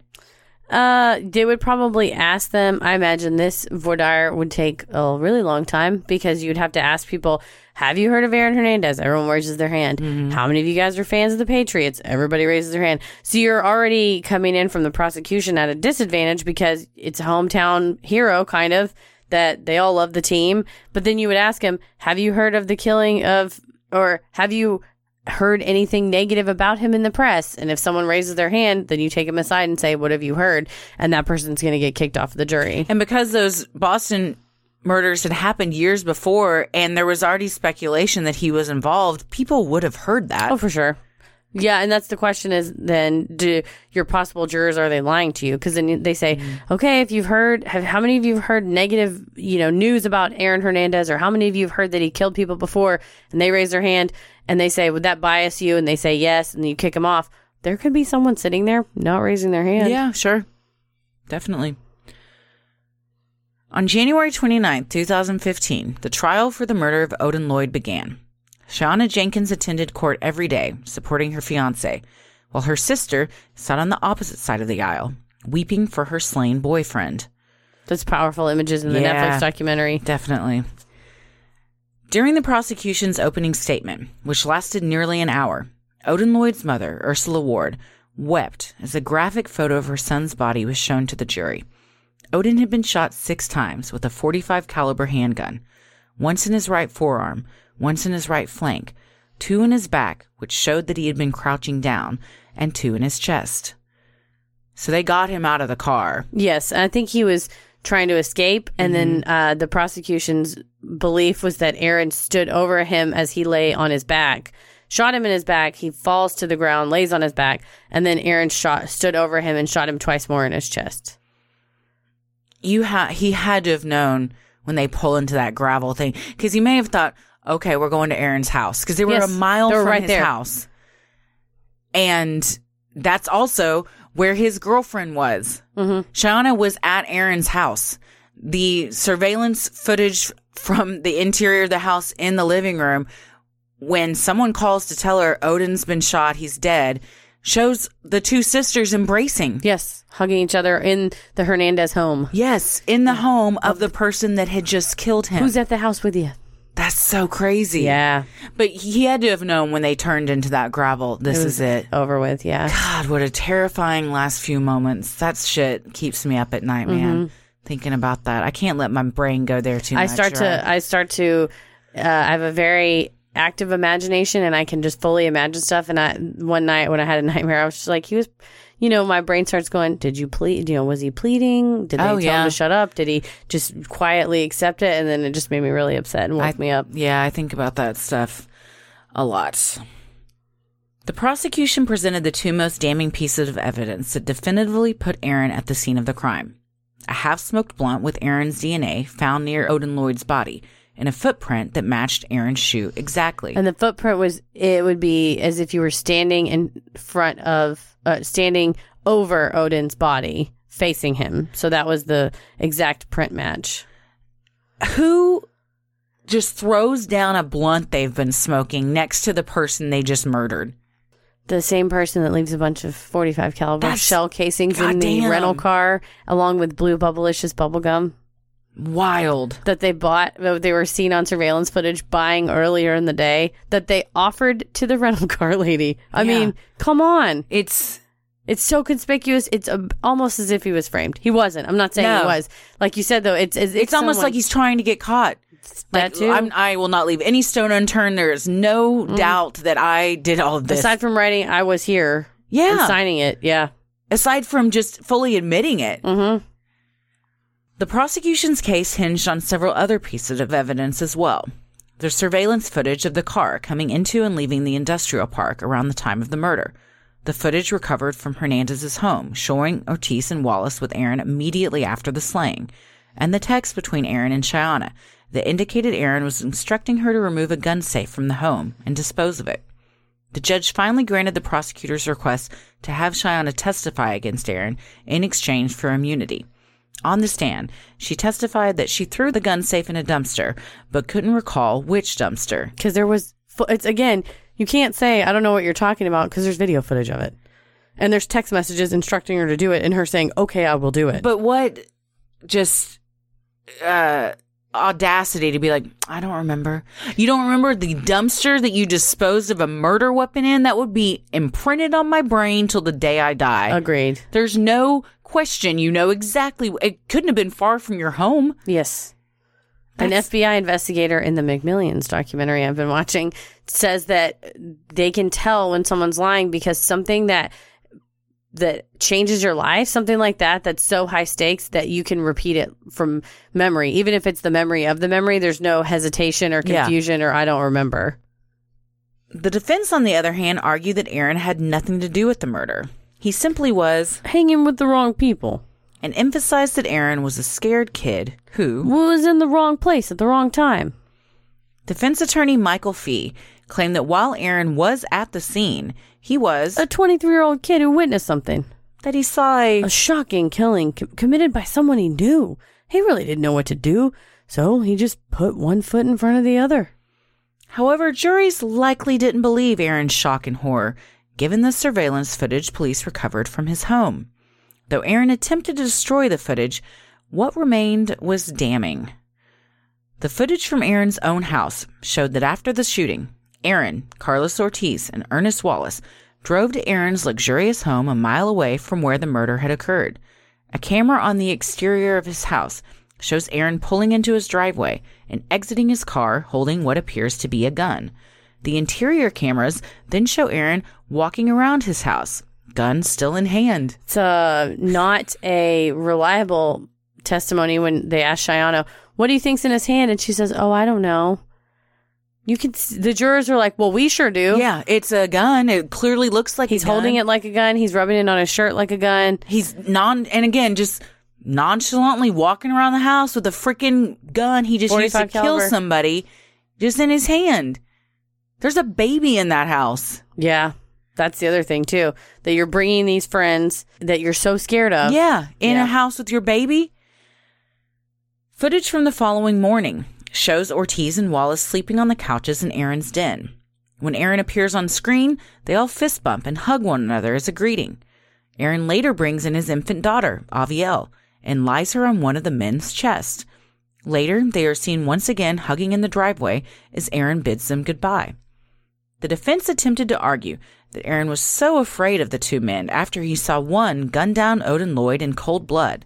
Uh, they would probably ask them. I imagine this voir dire would take a really long time because you'd have to ask people, "Have you heard of Aaron Hernandez?" Everyone raises their hand. How many of you guys are fans of the Patriots? Everybody raises their hand. So you're already coming in from the prosecution at a disadvantage because it's a hometown hero, kind of that they all love the team. But then you would ask him, "Have you heard of the killing of?" or "Have you?" Heard anything negative about him in the press. And if someone raises their hand, then you take them aside and say, What have you heard? And that person's going to get kicked off the jury. And because those Boston murders had happened years before and there was already speculation that he was involved, people would have heard that. Oh, for sure. Yeah, and that's the question is then do your possible jurors are they lying to you? Because then they say, mm-hmm. okay, if you've heard, have, how many of you have heard negative, you know, news about Aaron Hernandez, or how many of you have heard that he killed people before? And they raise their hand and they say, would that bias you? And they say yes, and you kick them off. There could be someone sitting there not raising their hand. Yeah, sure. Definitely. On January 29, 2015, the trial for the murder of Odin Lloyd began. Shayanna Jenkins attended court every day, supporting her fiance, while her sister sat on the opposite side of the aisle, weeping for her slain boyfriend. That's powerful images in the Yeah. Netflix documentary. Definitely. During the prosecution's opening statement, which lasted nearly an hour, Odin Lloyd's mother, Ursula Ward, wept as a graphic photo of her son's body was shown to the jury. Odin had been shot six times with a 45 caliber handgun, once in his right forearm, once in his right flank, two in his back, which showed that he had been crouching down, and two in his chest. So they got him out of the car. Yes, I think he was trying to escape, and then uh, the prosecution's belief was that Aaron stood over him as he lay on his back, shot him in his back. He falls to the ground, lays on his back, and then Aaron shot stood over him and shot him twice more in his chest. you ha- he had to have known when they pull into that gravel thing because he may have thought, okay, we're going to Aaron's house because they were Yes, a mile were from right his there. house, and that's also where his girlfriend was. Mm-hmm. Shauna was at Aaron's house. The surveillance footage from the interior of the house in the living room, when someone calls to tell her Odin's been shot, he's dead, shows the two sisters embracing. Yes, hugging each other in the Hernandez home. Yes, in the home of the person that had just killed him. Who's at the house with you? That's so crazy. Yeah, But he had to have known when they turned into that gravel, this is it. over with. Yeah, God, what a terrifying last few moments. That shit keeps me up at night, man. Thinking about that. I can't let my brain go there too Mm-hmm. I much. start or to I start to uh, I have a very active imagination and I can just fully imagine stuff and I one night when I had a nightmare I was just like he was you know my brain starts going did you plead you know was he pleading did they Oh, tell yeah. him to shut up did he just quietly accept it and then it just made me really upset and woke I- me up Yeah, I think about that stuff a lot. The prosecution presented the two most damning pieces of evidence that definitively put Aaron at the scene of the crime. A half smoked blunt with Aaron's DNA found near Odin Lloyd's body, and a footprint that matched Aaron's shoe exactly. and the footprint was it would be as if you were standing in front of uh, standing over Odin's body facing him. So that was the exact print match. Who just throws down a blunt they've been smoking next to the person they just murdered? the same person that leaves a bunch of 45 caliber That's- shell casings in the rental car along with blue bubblicious bubble gum Wild. that they bought that they were seen on surveillance footage buying earlier in the day that they offered to the [laughs] rental car lady i Yeah. mean come on It's it's so conspicuous it's almost as if he was framed he wasn't i'm not saying No. he was like you said though it's it's, it's almost like he's trying to get caught. that too I'm, I will not leave any stone unturned. There is no doubt that I did all of this. aside from writing i was here Yeah. and signing it yeah aside from just fully admitting it. mm-hmm The prosecution's case hinged on several other pieces of evidence as well. There's surveillance footage of the car coming into and leaving the industrial park around the time of the murder. The footage recovered from Hernandez's home, showing Ortiz and Wallace with Aaron immediately after the slaying, and the text between Aaron and Shayanna that indicated Aaron was instructing her to remove a gun safe from the home and dispose of it. The judge finally granted the prosecutor's request to have Shayanna testify against Aaron in exchange for immunity. On the stand, she testified that she threw the gun safe in a dumpster, but couldn't recall which dumpster. because there was it's again you can't say i don't know what you're talking about because there's video footage of it And there's text messages instructing her to do it and her saying, okay, I will do it. But what just uh audacity to be like, I don't remember. You don't remember the dumpster that you disposed of a murder weapon in? That would be imprinted on my brain till the day I die. Agreed. There's no question. You know exactly. It couldn't have been far from your home. Yes. An FBI investigator in the McMillions documentary I've been watching says that they can tell when someone's lying because something that that changes your life, something like that, that's so high stakes that you can repeat it from memory. Even if it's the memory of the memory, there's no hesitation or Yeah. confusion or I don't remember. The defense, on the other hand, argued that Aaron had nothing to do with the murder. He simply was, Hanging with the wrong people. and emphasized that Aaron was a scared kid who, Was in the wrong place at the wrong time. defense attorney Michael Fee claimed that while Aaron was at the scene, he was, A 23 year old kid who witnessed something. that he saw a, A shocking killing com- committed by someone he knew. He really didn't know what to do, so he just put one foot in front of the other. However, juries likely didn't believe Aaron's shock and horror, given the surveillance footage police recovered from his home. Though Aaron attempted to destroy the footage, what remained was damning. The footage from Aaron's own house showed that after the shooting, Aaron, Carlos Ortiz, and Ernest Wallace drove to Aaron's luxurious home a mile away from where the murder had occurred. A camera on the exterior of his house shows Aaron pulling into his driveway and exiting his car holding what appears to be a gun. The interior cameras then show Aaron walking around his house, gun still in hand. It's uh, not a reliable testimony when they ask Shayanna, what do you think's in his hand? And she says, oh, I don't know. You can, the jurors are like, well, we sure do. Yeah, it's a gun. It clearly looks like He's a gun. holding it like a gun. He's rubbing it on his shirt like a gun. He's non and again just nonchalantly walking around the house with a freaking gun he just used to 45 kill somebody just in his hand. There's a baby in that house. Yeah. That's the other thing, too, that you're bringing these friends that you're so scared of. Yeah, in Yeah. a house with your baby. Footage from the following morning shows Ortiz and Wallace sleeping on the couches in Aaron's den. When Aaron appears on screen, they all fist bump and hug one another as a greeting. Aaron later brings in his infant daughter, Avielle, and lies her on one of the men's chests. Later, they are seen once again hugging in the driveway as Aaron bids them goodbye. The defense attempted to argue that Aaron was so afraid of the two men after he saw one gun down Odin Lloyd in cold blood,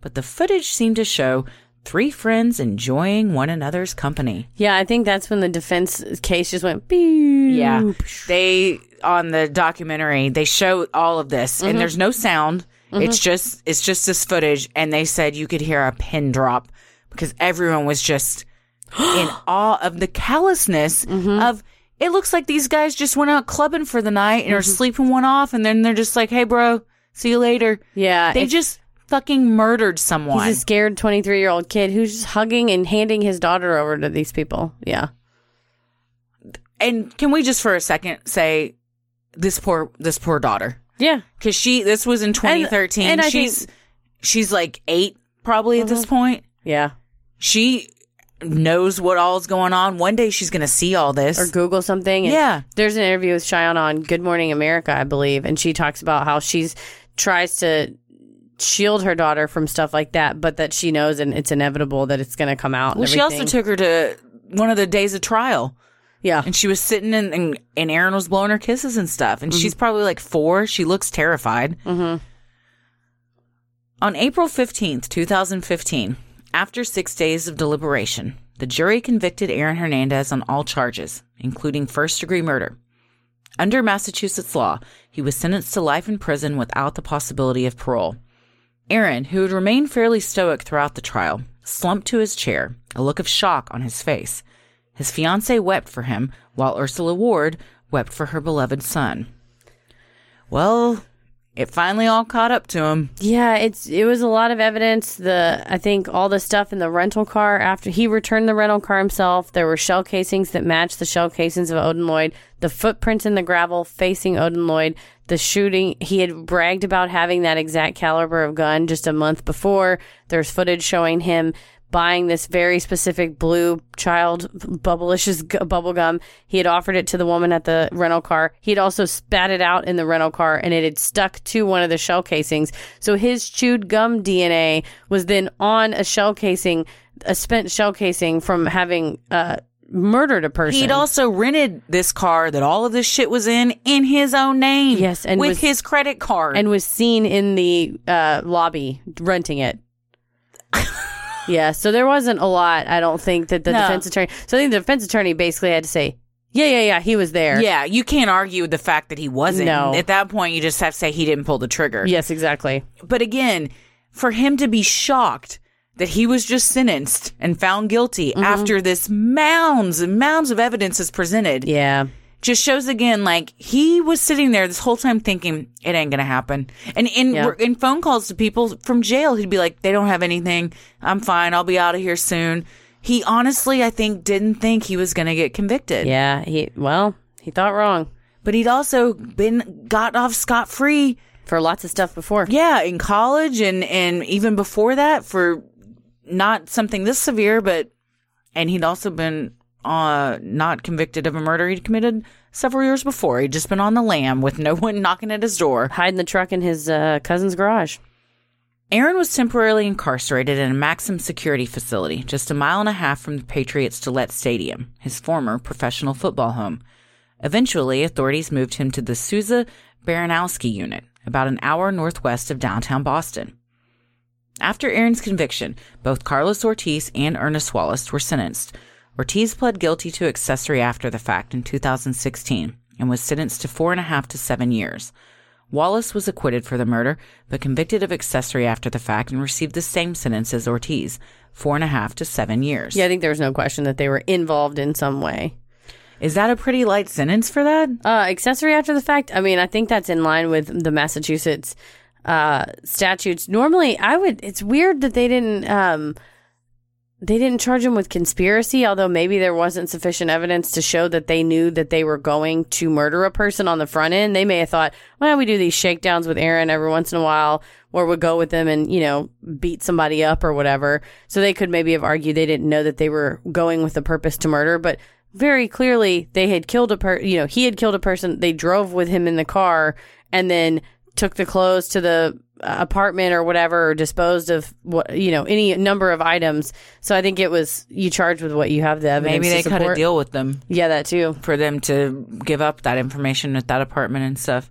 but the footage seemed to show three friends enjoying one another's company. Yeah, I think that's when the defense case just went, Pew. Yeah. They on the documentary, they show all of this and mm-hmm. there's no sound. Mm-hmm. It's just it's just this footage and they said you could hear a pin drop because everyone was just [gasps] in awe of the callousness mm-hmm. of it looks like these guys just went out clubbing for the night and are mm-hmm. sleeping one off and then they're just like, "Hey bro, see you later." Yeah. They just fucking murdered someone. He's a scared 23 year old kid who's just hugging and handing his daughter over to these people. Yeah. and can we just for a second say this poor this poor daughter Yeah. because she this was in 2013 and I she's think- she's like eight probably at this mm-hmm. point Yeah. she knows what all's going on one day she's gonna see all this Or Google something. and Yeah. There's an interview with Shayanna on Good Morning America, I believe. And she talks about how she's tries to shield her daughter from stuff like that, but that she knows and it's inevitable that it's going to come out. and well she also took her to one of the days of trial Yeah. and she was sitting in, and, and aaron was blowing her kisses and stuff and she's probably like four she looks terrified Mm-hmm. On April 15th, 2015, after six days of deliberation, the jury convicted Aaron Hernandez on all charges, including first degree murder. Under Massachusetts law, he was sentenced to life in prison without the possibility of parole. Aaron, who had remained fairly stoic throughout the trial, slumped to his chair, a look of shock on his face. His fiancee wept for him, while Ursula Ward wept for her beloved son. Well, it finally all caught up to him. Yeah, it's it was a lot of evidence. The I think all the stuff in the rental car after he returned the rental car himself, there were shell casings that matched the shell casings of Odin Lloyd. The footprints in the gravel facing Odin Lloyd. The shooting he had bragged about having that exact caliber of gun just a month before. There's footage showing him buying this very specific blue child bubblicious gu- bubble gum. He had offered it to the woman at the rental car. He had also spat it out in the rental car and it had stuck to one of the shell casings. So his chewed gum DNA was then on a shell casing, a spent shell casing from having uh, murdered a person. He'd also rented this car that all of this shit was in in his own name. Yes, and with was- his credit card. and was seen in the uh, lobby renting it. [laughs] yeah, so there wasn't a lot. I don't think that the No. defense attorney. So I think the defense attorney basically had to say, "Yeah, yeah, yeah, he was there." yeah, you can't argue with the fact that he wasn't. No. At that point, you just have to say he didn't pull the trigger. Yes, exactly. But again, for him to be shocked that he was just sentenced and found guilty Mm-hmm. after this mounds and mounds of evidence is presented Yeah. Just shows again like he was sitting there this whole time thinking it ain't gonna happen. And in Yeah. in phone calls to people from jail he'd be like they don't have anything. I'm fine. I'll be out of here soon. He honestly i think didn't think he was gonna get convicted. Yeah, he well, he thought wrong. But he'd also been got off scot-free for lots of stuff before. yeah in college and and even before that for not something this severe but and he'd also been uh not convicted of a murder he'd committed several years before he'd just been on the lam with no [laughs] one knocking at his door Hiding the truck in his uh, cousin's garage. Aaron was temporarily incarcerated in a maximum security facility just a mile and a half from the Patriots Gillette Stadium, his former professional football home. Eventually, authorities moved him to the Souza Baranowski unit, about an hour northwest of downtown Boston. After Aaron's conviction, both Carlos Ortiz and Ernest Wallace were sentenced. Ortiz pled guilty to accessory after the fact in 2016 and was sentenced to four and a half to seven years. Wallace was acquitted for the murder, but convicted of accessory after the fact and received the same sentence as Ortiz, four and a half to seven years. Yeah, I think there was no question that they were involved in some way. Is that a pretty light sentence for that? Uh, accessory after the fact. I mean, I think that's in line with the Massachusetts uh, statutes. Normally, I would. It's weird that they didn't. Um, they didn't charge him with conspiracy, although maybe there wasn't sufficient evidence to show that they knew that they were going to murder a person on the front end. They may have thought, why don't we do these shakedowns with Aaron every once in a while, or we'd go with them and, you know, beat somebody up or whatever. So they could maybe have argued they didn't know that they were going with the purpose to murder, but very clearly they had killed a per, you know, he had killed a person. They drove with him in the car and then took the clothes to the apartment or whatever or disposed of what you know any number of items. So i think it was you charged with what you have the evidence Maybe they cut a deal with them. Yeah that too. For them to give up that information at that apartment and stuff.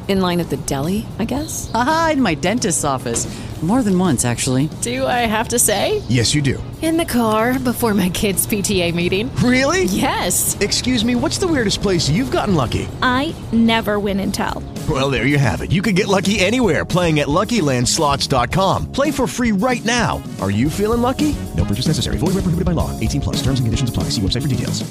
In line at the deli, I guess? Aha, in my dentist's office. More than once, actually. Do I have to say? Yes, you do. In the car before my kids' PTA meeting. Really? Yes. Excuse me, what's the weirdest place you've gotten lucky? I never win and tell. Well, there you have it. You can get lucky anywhere playing at LuckyLandSlots.com. Play for free right now. Are you feeling lucky? No purchase necessary. Void where prohibited by law. 18 plus. Terms and conditions apply. See website for details.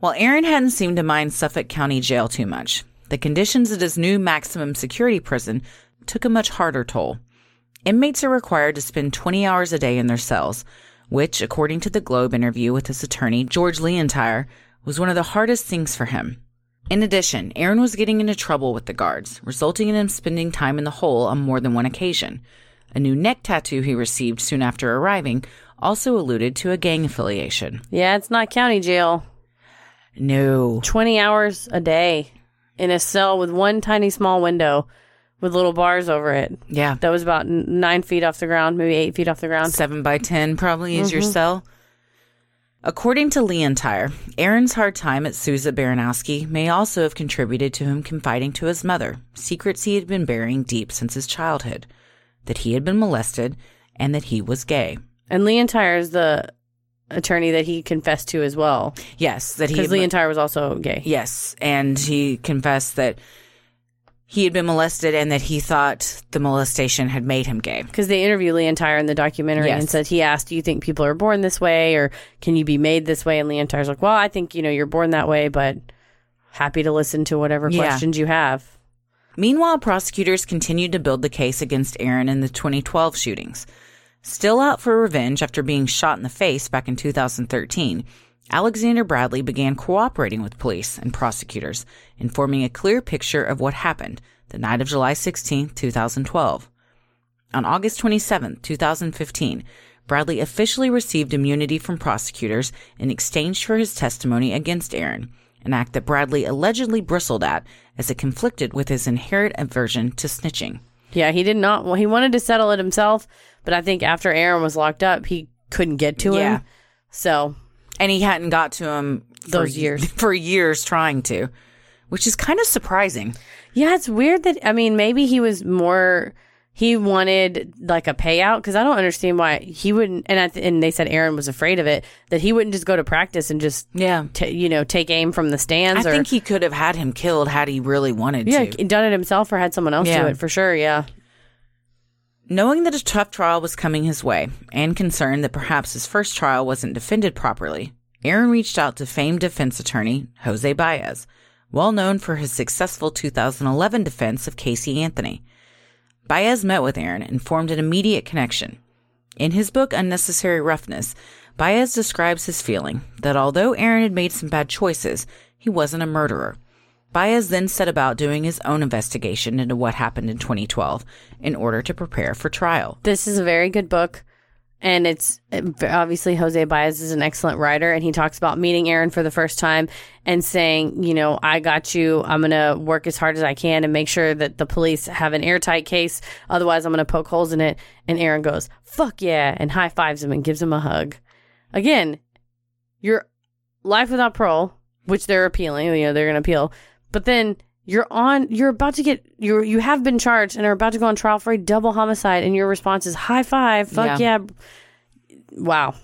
While Aaron hadn't seemed to mind Suffolk County Jail too much, the conditions at his new maximum security prison took a much harder toll. Inmates are required to spend 20 hours a day in their cells, which, according to the Globe interview with his attorney, George Leontire, was one of the hardest things for him. In addition, Aaron was getting into trouble with the guards, resulting in him spending time in the hole on more than one occasion. A new neck tattoo he received soon after arriving also alluded to a gang affiliation. yeah it's not county jail No. 20 hours a day in a cell with one tiny small window with little bars over it. Yeah. That was about n- nine feet off the ground, maybe eight feet off the ground. Seven by 10 probably is your Mhm. cell. According to Leontire, Aaron's hard time at Souza Baranowski may also have contributed to him confiding to his mother secrets he had been burying deep since his childhood that he had been molested and that he was gay. And Leontire is the attorney that he confessed to as well. Yes, that he Because had- Leontire was also gay. Yes, and he confessed that he had been molested and that he thought the molestation had made him gay. Because they interview Leontire in the documentary Yes. and said he asked, "Do you think people are born this way, or can you be made this way?" And Leontire's like, "Well, I think you know you're born that way, but happy to listen to whatever Yeah. questions you have." Meanwhile, prosecutors continued to build the case against Aaron in the 2012 shootings. Still out for revenge after being shot in the face back in 2013, Alexander Bradley began cooperating with police and prosecutors in forming a clear picture of what happened the night of July 16, 2012. On August 27, 2015, Bradley officially received immunity from prosecutors in exchange for his testimony against Aaron, an act that Bradley allegedly bristled at as it conflicted with his inherent aversion to snitching. Yeah, he did not. Well, he wanted to settle it himself, but I think after Aaron was locked up, he couldn't get to Yeah. him. So, and he hadn't got to him for Those years. [laughs] for years trying to, which is kind of surprising. Yeah, it's weird that I mean maybe he was more he wanted like a payout because I don't understand why he wouldn't and I th- and they said Aaron was afraid of it that he wouldn't just go to practice and just yeah ta you know take aim from the stands I or think he could have had him killed had he really wanted yeah to. done it himself or had someone else Yeah. do it for sure yeah Knowing that a tough trial was coming his way, and concerned that perhaps his first trial wasn't defended properly, Aaron reached out to famed defense attorney Jose Baez, well known for his successful 2011 defense of Casey Anthony. Baez met with Aaron and formed an immediate connection. In his book Unnecessary Roughness, Baez describes his feeling that although Aaron had made some bad choices, he wasn't a murderer. Baez then set about doing his own investigation into what happened in 2012 in order to prepare for trial. this is a very good book and it's obviously Jose Baez is an excellent writer and he talks about meeting Aaron for the first time and saying, you know, I got you. I'm going to work as hard as I can and make sure that the police have an airtight case. Otherwise, I'm going to poke holes in it. And Aaron goes, fuck yeah, and high fives him and gives him a hug. Again, your life without parole, which they're appealing, you know, they're going to appeal. But then you're on you're about to get you you have been charged and are about to go on trial for a double homicide and your response is high five fuck yeah, wow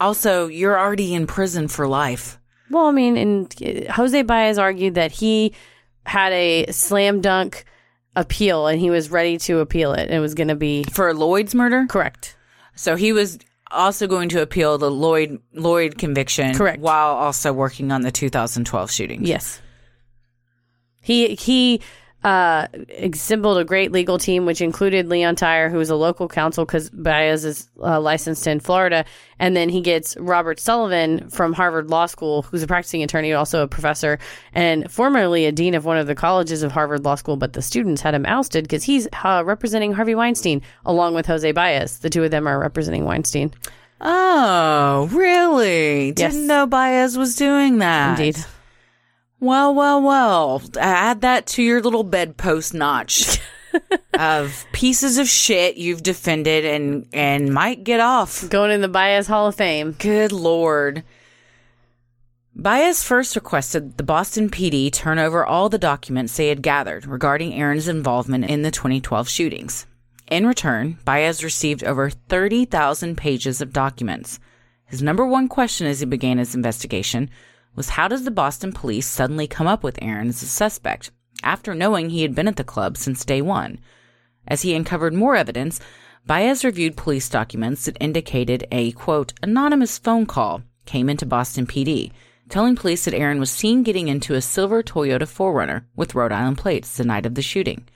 Also, you're already in prison for life. well i mean and uh, jose baez argued that he had a slam dunk appeal and he was ready to appeal it it was going to be For Lloyd's murder? correct So he was also going to appeal the Lloyd Lloyd conviction Correct. while also working on the 2012 shooting. yes he he uh, assembled a great legal team, which included Leontire, who is a local counsel because Baez is uh, licensed in Florida. And then he gets Robert Sullivan from Harvard Law School, who's a practicing attorney, also a professor, and formerly a dean of one of the colleges of Harvard Law School. But the students had him ousted because he's uh, representing Harvey Weinstein along with Jose Baez. The two of them are representing Weinstein. Oh, really? Yes. Didn't know Baez was doing that. Indeed. Well, well, well. Add that to your little bedpost notch [laughs] of pieces of shit you've defended and and might get off. Going in the Baez Hall of Fame. Good lord. Baez first requested the Boston PD turn over all the documents they had gathered regarding Aaron's involvement in the 2012 shootings. In return, Baez received over 30,000 pages of documents. His number one question as he began his investigation was how does the Boston police suddenly come up with Aaron as a suspect after knowing he had been at the club since day one? As he uncovered more evidence, Baez reviewed police documents that indicated a quote anonymous phone call came into Boston PD, telling police that Aaron was seen getting into a silver Toyota 4Runner with Rhode Island plates the night of the shooting.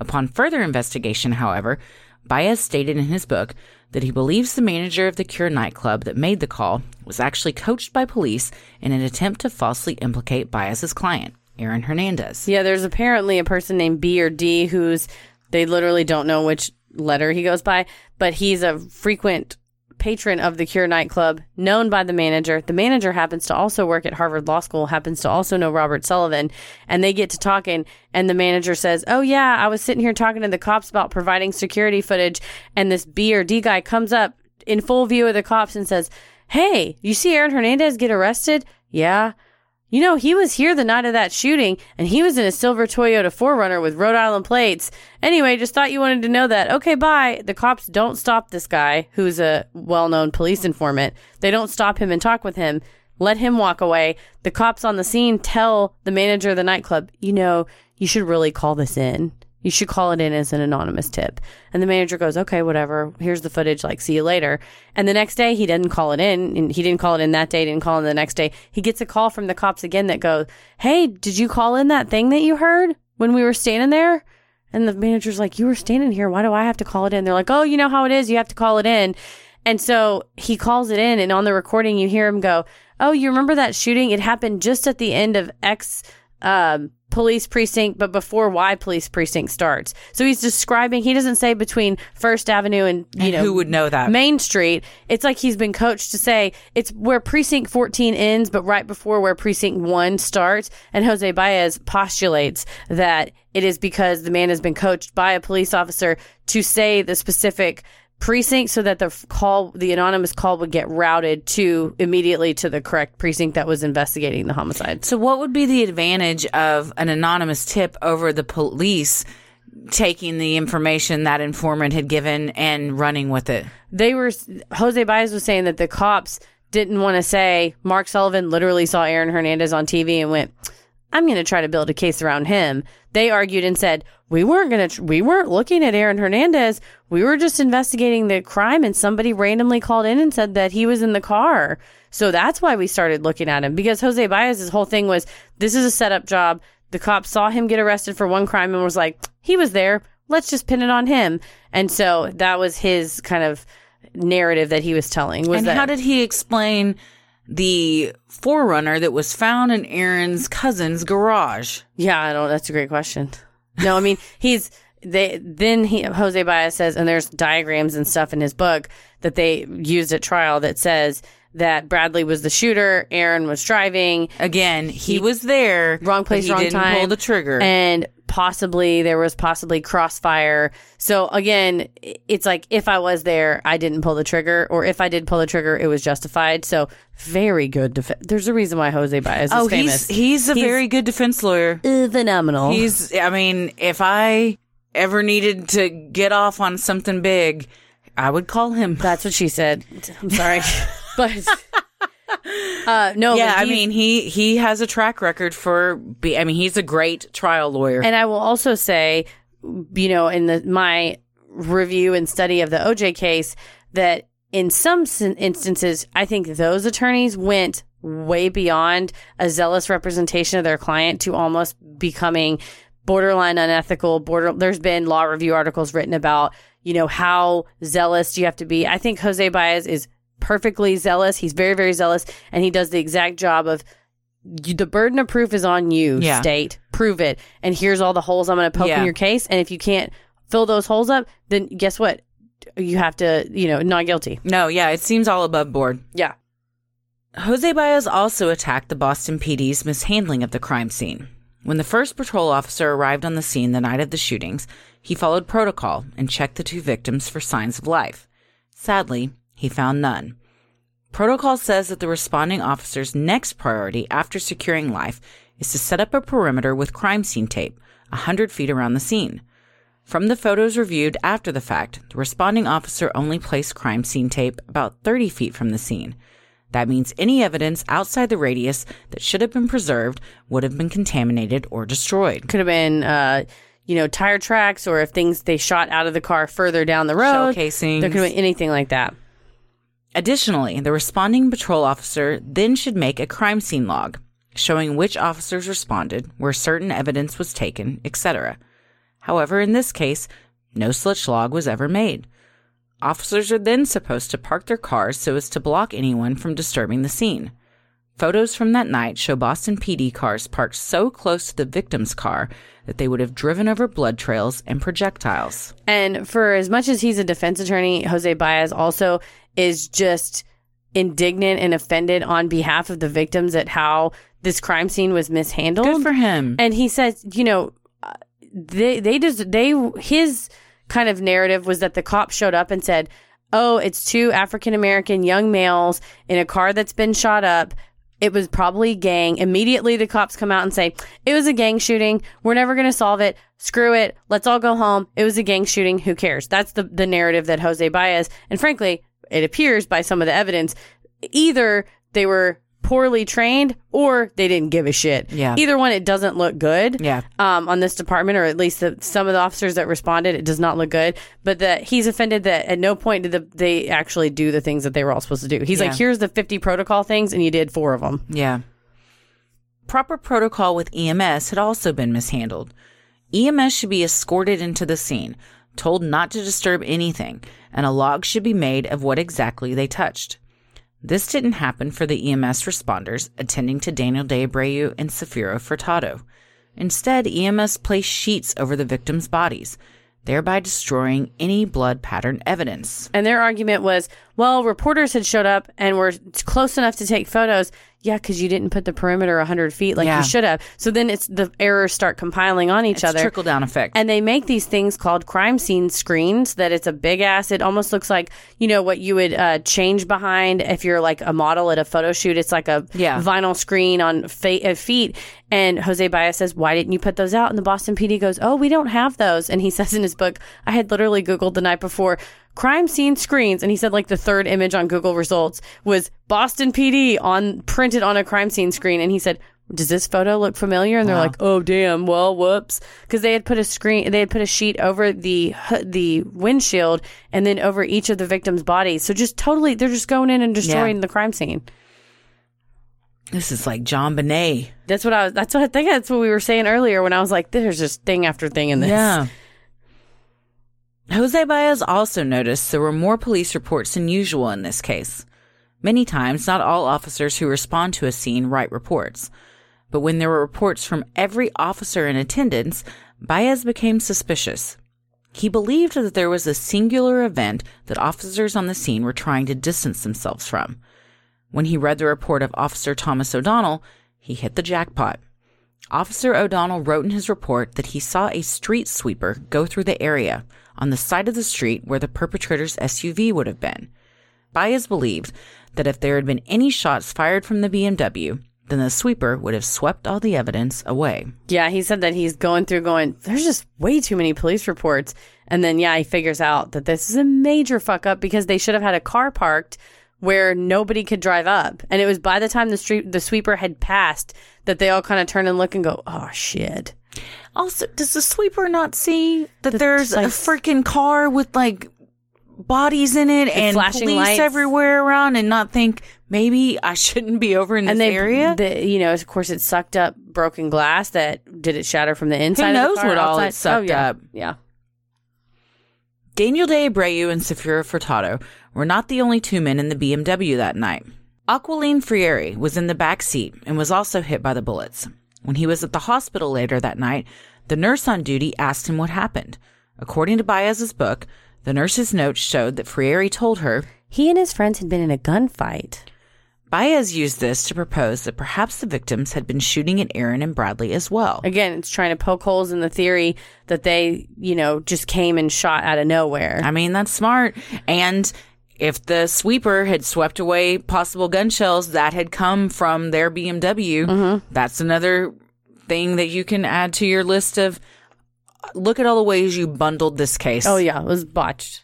Upon further investigation, however, Baez stated in his book that he believes the manager of the Cure nightclub that made the call was actually coached by police in an attempt to falsely implicate Baez's client, Aaron Hernandez. Yeah, there's apparently a person named B or D who's they literally don't know which letter he goes by, but he's a frequent patron of the Cure nightclub, known by the manager. The manager happens to also work at Harvard Law School, happens to also know Robert Sullivan, and they get to talking. And the manager says, "Oh yeah, I was sitting here talking to the cops about providing security footage, and this B or D guy comes up in full view of the cops and says." Hey, you see Aaron Hernandez get arrested? Yeah. You know, he was here the night of that shooting and he was in a silver Toyota 4Runner with Rhode Island plates. Anyway, just thought you wanted to know that. Okay, bye. The cops don't stop this guy who's a well known police informant. They don't stop him and talk with him. Let him walk away. The cops on the scene tell the manager of the nightclub, you know, you should really call this in. You should call it in as an anonymous tip. And the manager goes, okay, whatever. Here's the footage. Like, see you later. And the next day, he doesn't call it in. And he didn't call it in that day, didn't call in the next day. He gets a call from the cops again that goes, hey, did you call in that thing that you heard when we were standing there? And the manager's like, you were standing here. Why do I have to call it in? They're like, oh, you know how it is. You have to call it in. And so he calls it in. And on the recording, you hear him go, oh, you remember that shooting? It happened just at the end of X um, police precinct, but before Y police precinct starts. So he's describing. He doesn't say between First Avenue and you And know who would know that? Main Street. It's like he's been coached to say it's where precinct 14 ends, but right before where precinct one starts. And Jose Baez postulates that it is because the man has been coached by a police officer to say the specific precinct so that the call the anonymous call would get routed to immediately to the correct precinct that was investigating the homicide. So, what would be the advantage of an anonymous tip over the police taking the information that informant had given and running with it? They were Jose Baez was saying that the cops didn't want to say Mark Sullivan literally saw Aaron Hernandez on TV and went, "I'm going to try to build a case around him." They argued and said, "We weren't going to we weren't looking at Aaron Hernandez. We were just investigating the crime and somebody randomly called in and said that he was in the car." So that's why we started looking at him because Jose Baez's whole thing was this is a setup job. The cops saw him get arrested for one crime and was like, he was there. Let's just pin it on him. And so that was his kind of narrative that he was telling. Was and that how did he explain the 4Runner that was found in Aaron's cousin's garage? Yeah, I don't. That's a great question. No, I mean [laughs] he's they. Then he Jose Baez says, and there's diagrams and stuff in his book that they used at trial that says that Bradley was the shooter, Aaron was driving. Again, he, was there, wrong place, he wrong didn't time, pull the trigger. and possibly there was possibly crossfire. So again, it's like if I was there, I didn't pull the trigger, or if I did pull the trigger, it was justified. So very good. defense. There's a reason why Jose Baez is oh, famous. he's he's a very good defense lawyer. uh, phenomenal. He's, I mean, if I ever needed to get off on something big, I would call him. That's what she said. [laughs] I'm sorry, [laughs] but [laughs] uh, no. yeah, I mean, he he has a track record for. Be, I mean, he's a great trial lawyer. And I will also say, you know, in the my review and study of the OJ case, that in some instances, I think those attorneys went way beyond a zealous representation of their client to almost becoming borderline unethical. Border. There's been law review articles written about, you know, how zealous do you have to be. I think Jose Baez is perfectly zealous. He's very, very zealous, and he does the exact job of you, the burden of proof is on you, Yeah. state. Prove it. And here's all the holes I'm going to poke Yeah. in your case. And if you can't fill those holes up, then guess what? You have to, you know, not guilty. no, yeah, it seems all above board. Yeah. Jose Baez also attacked the Boston PD's mishandling of the crime scene. When the first patrol officer arrived on the scene the night of the shootings, he followed protocol and checked the two victims for signs of life. Sadly, he found none. Protocol says that the responding officer's next priority after securing life is to set up a perimeter with crime scene tape, a 100 feet around the scene. From the photos reviewed after the fact, the responding officer only placed crime scene tape about 30 feet from the scene. That means any evidence outside the radius that should have been preserved would have been contaminated or destroyed. Could have been, uh, you know, tire tracks or if things they shot out of the car further down the road. Shell casings. There could have been anything like that. Additionally, the responding patrol officer then should make a crime scene log showing which officers responded, where certain evidence was taken, etc. However, in this case, no such log was ever made. Officers are then supposed to park their cars so as to block anyone from disturbing the scene. Photos from that night show Boston PD cars parked so close to the victim's car that they would have driven over blood trails and projectiles. And for as much as he's a defense attorney, Jose Baez also is just indignant and offended on behalf of the victims at how this crime scene was mishandled. Good for him. And he says, you know, uh, they they just they his kind of narrative was that the cop showed up and said, "Oh, it's two African American young males in a car that's been shot up." It was probably gang. Immediately, the cops come out and say, It was a gang shooting. We're never going to solve it. Screw it. Let's all go home. It was a gang shooting. Who cares? That's the, the narrative that Jose Baez, and frankly, it appears by some of the evidence, either they were poorly trained or they didn't give a shit. Yeah. Either one, it doesn't look good. Yeah. Um, on this department, or at least the, some of the officers that responded, it does not look good. But that he's offended that at no point did the, they actually do the things that they were all supposed to do. He's Yeah. like, here's the 50 protocol things, and you did four of them. Yeah. Proper protocol with EMS had also been mishandled. EMS should be escorted into the scene, told not to disturb anything, and a log should be made of what exactly they touched. This didn't happen for the EMS responders attending to Daniel De Abreu and Safiro Furtado. Instead, EMS placed sheets over the victims' bodies, thereby destroying any blood pattern evidence. And their argument was, well, reporters had showed up and were close enough to take photos. Yeah, because you didn't put the perimeter 100 feet like Yeah. you should have. So then it's the errors start compiling on each It's other. trickle down effect. And they make these things called crime scene screens that it's a big ass. It almost looks like, you know, what you would uh, change behind if you're like a model at a photo shoot. It's like a Yeah. vinyl screen on fa- uh, feet. And Jose Baez says, Why didn't you put those out? And the Boston PD goes, Oh, we don't have those. And he [laughs] says in his book, I had literally Googled the night before crime scene screens. And he said, like, the third image on Google results was Boston PD on printed on a crime scene screen. And he said, does this photo look familiar? And they're like, oh damn, well, whoops, because they had put a screen, they had put a sheet over the the windshield and then over each of the victims' bodies. So just totally, they're just going in and destroying Yeah. the crime scene. This is like JonBenét. That's what I was. That's what I think. That's what we were saying earlier when I was like, "There's just thing after thing in this." Yeah. Jose Baez also noticed there were more police reports than usual in this case. Many times, not all officers who respond to a scene write reports. But when there were reports from every officer in attendance, Baez became suspicious. He believed that there was a singular event that officers on the scene were trying to distance themselves from. When he read the report of Officer Thomas O'Donnell, he hit the jackpot. Officer O'Donnell wrote in his report that he saw a street sweeper go through the area on the side of the street where the perpetrator's SUV would have been. Baez believed that if there had been any shots fired from the BMW, then the sweeper would have swept all the evidence away. Yeah, he said that he's going through going, there's just way too many police reports. And then, yeah, he figures out that this is a major fuck up because they should have had a car parked where nobody could drive up. And it was by the time the street, the sweeper had passed that they all kind of turn and look and go, oh shit. Also, does the sweeper not see that The- there's like- a freaking car with like bodies in it and flashing police lights. everywhere around and not think maybe I [laughs] shouldn't be over in this and they, area? The, you know, of course, it sucked up broken glass that did it shatter from the inside. Who knows of the car, what all it sucked oh, yeah. up? Yeah. Daniel De Abreu and Safiro Furtado were not the only two men in the BMW that night. Aquilene Freire was in the back seat and was also hit by the bullets. When he was at the hospital later that night, the nurse on duty asked him what happened. According to Baez's book, the nurse's notes showed that Freire told her He and his friends had been in a gunfight. Baez used this to propose that perhaps the victims had been shooting at Aaron and Bradley as well. Again, it's trying to poke holes in the theory that they, you know, just came and shot out of nowhere. I mean, that's smart. And if the sweeper had swept away possible gun shells that had come from their BMW, that's another thing that you can add to your list of look at all the ways you bundled this case. oh, yeah, it was botched.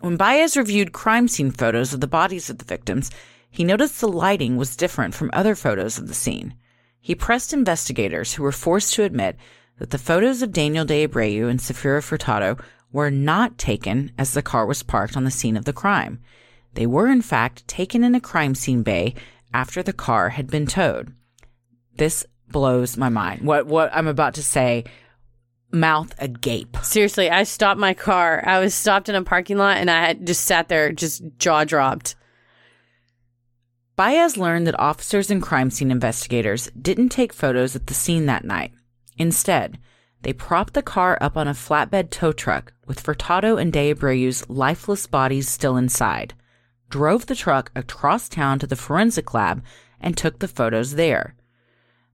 When Baez reviewed crime scene photos of the bodies of the victims, he noticed the lighting was different from other photos of the scene. He pressed investigators who were forced to admit that the photos of Daniel De Abreu and Safiro Furtado were not taken as the car was parked on the scene of the crime. They were, in fact, taken in a crime scene bay after the car had been towed. This blows my mind. What what I'm about to say, mouth agape. Seriously, I stopped my car. I was stopped in a parking lot and I had just sat there, just jaw dropped. Baez learned that officers and crime scene investigators didn't take photos at the scene that night. Instead, They propped the car up on a flatbed tow truck with Furtado and De Abreu's lifeless bodies still inside, drove the truck across town to the forensic lab, and took the photos there.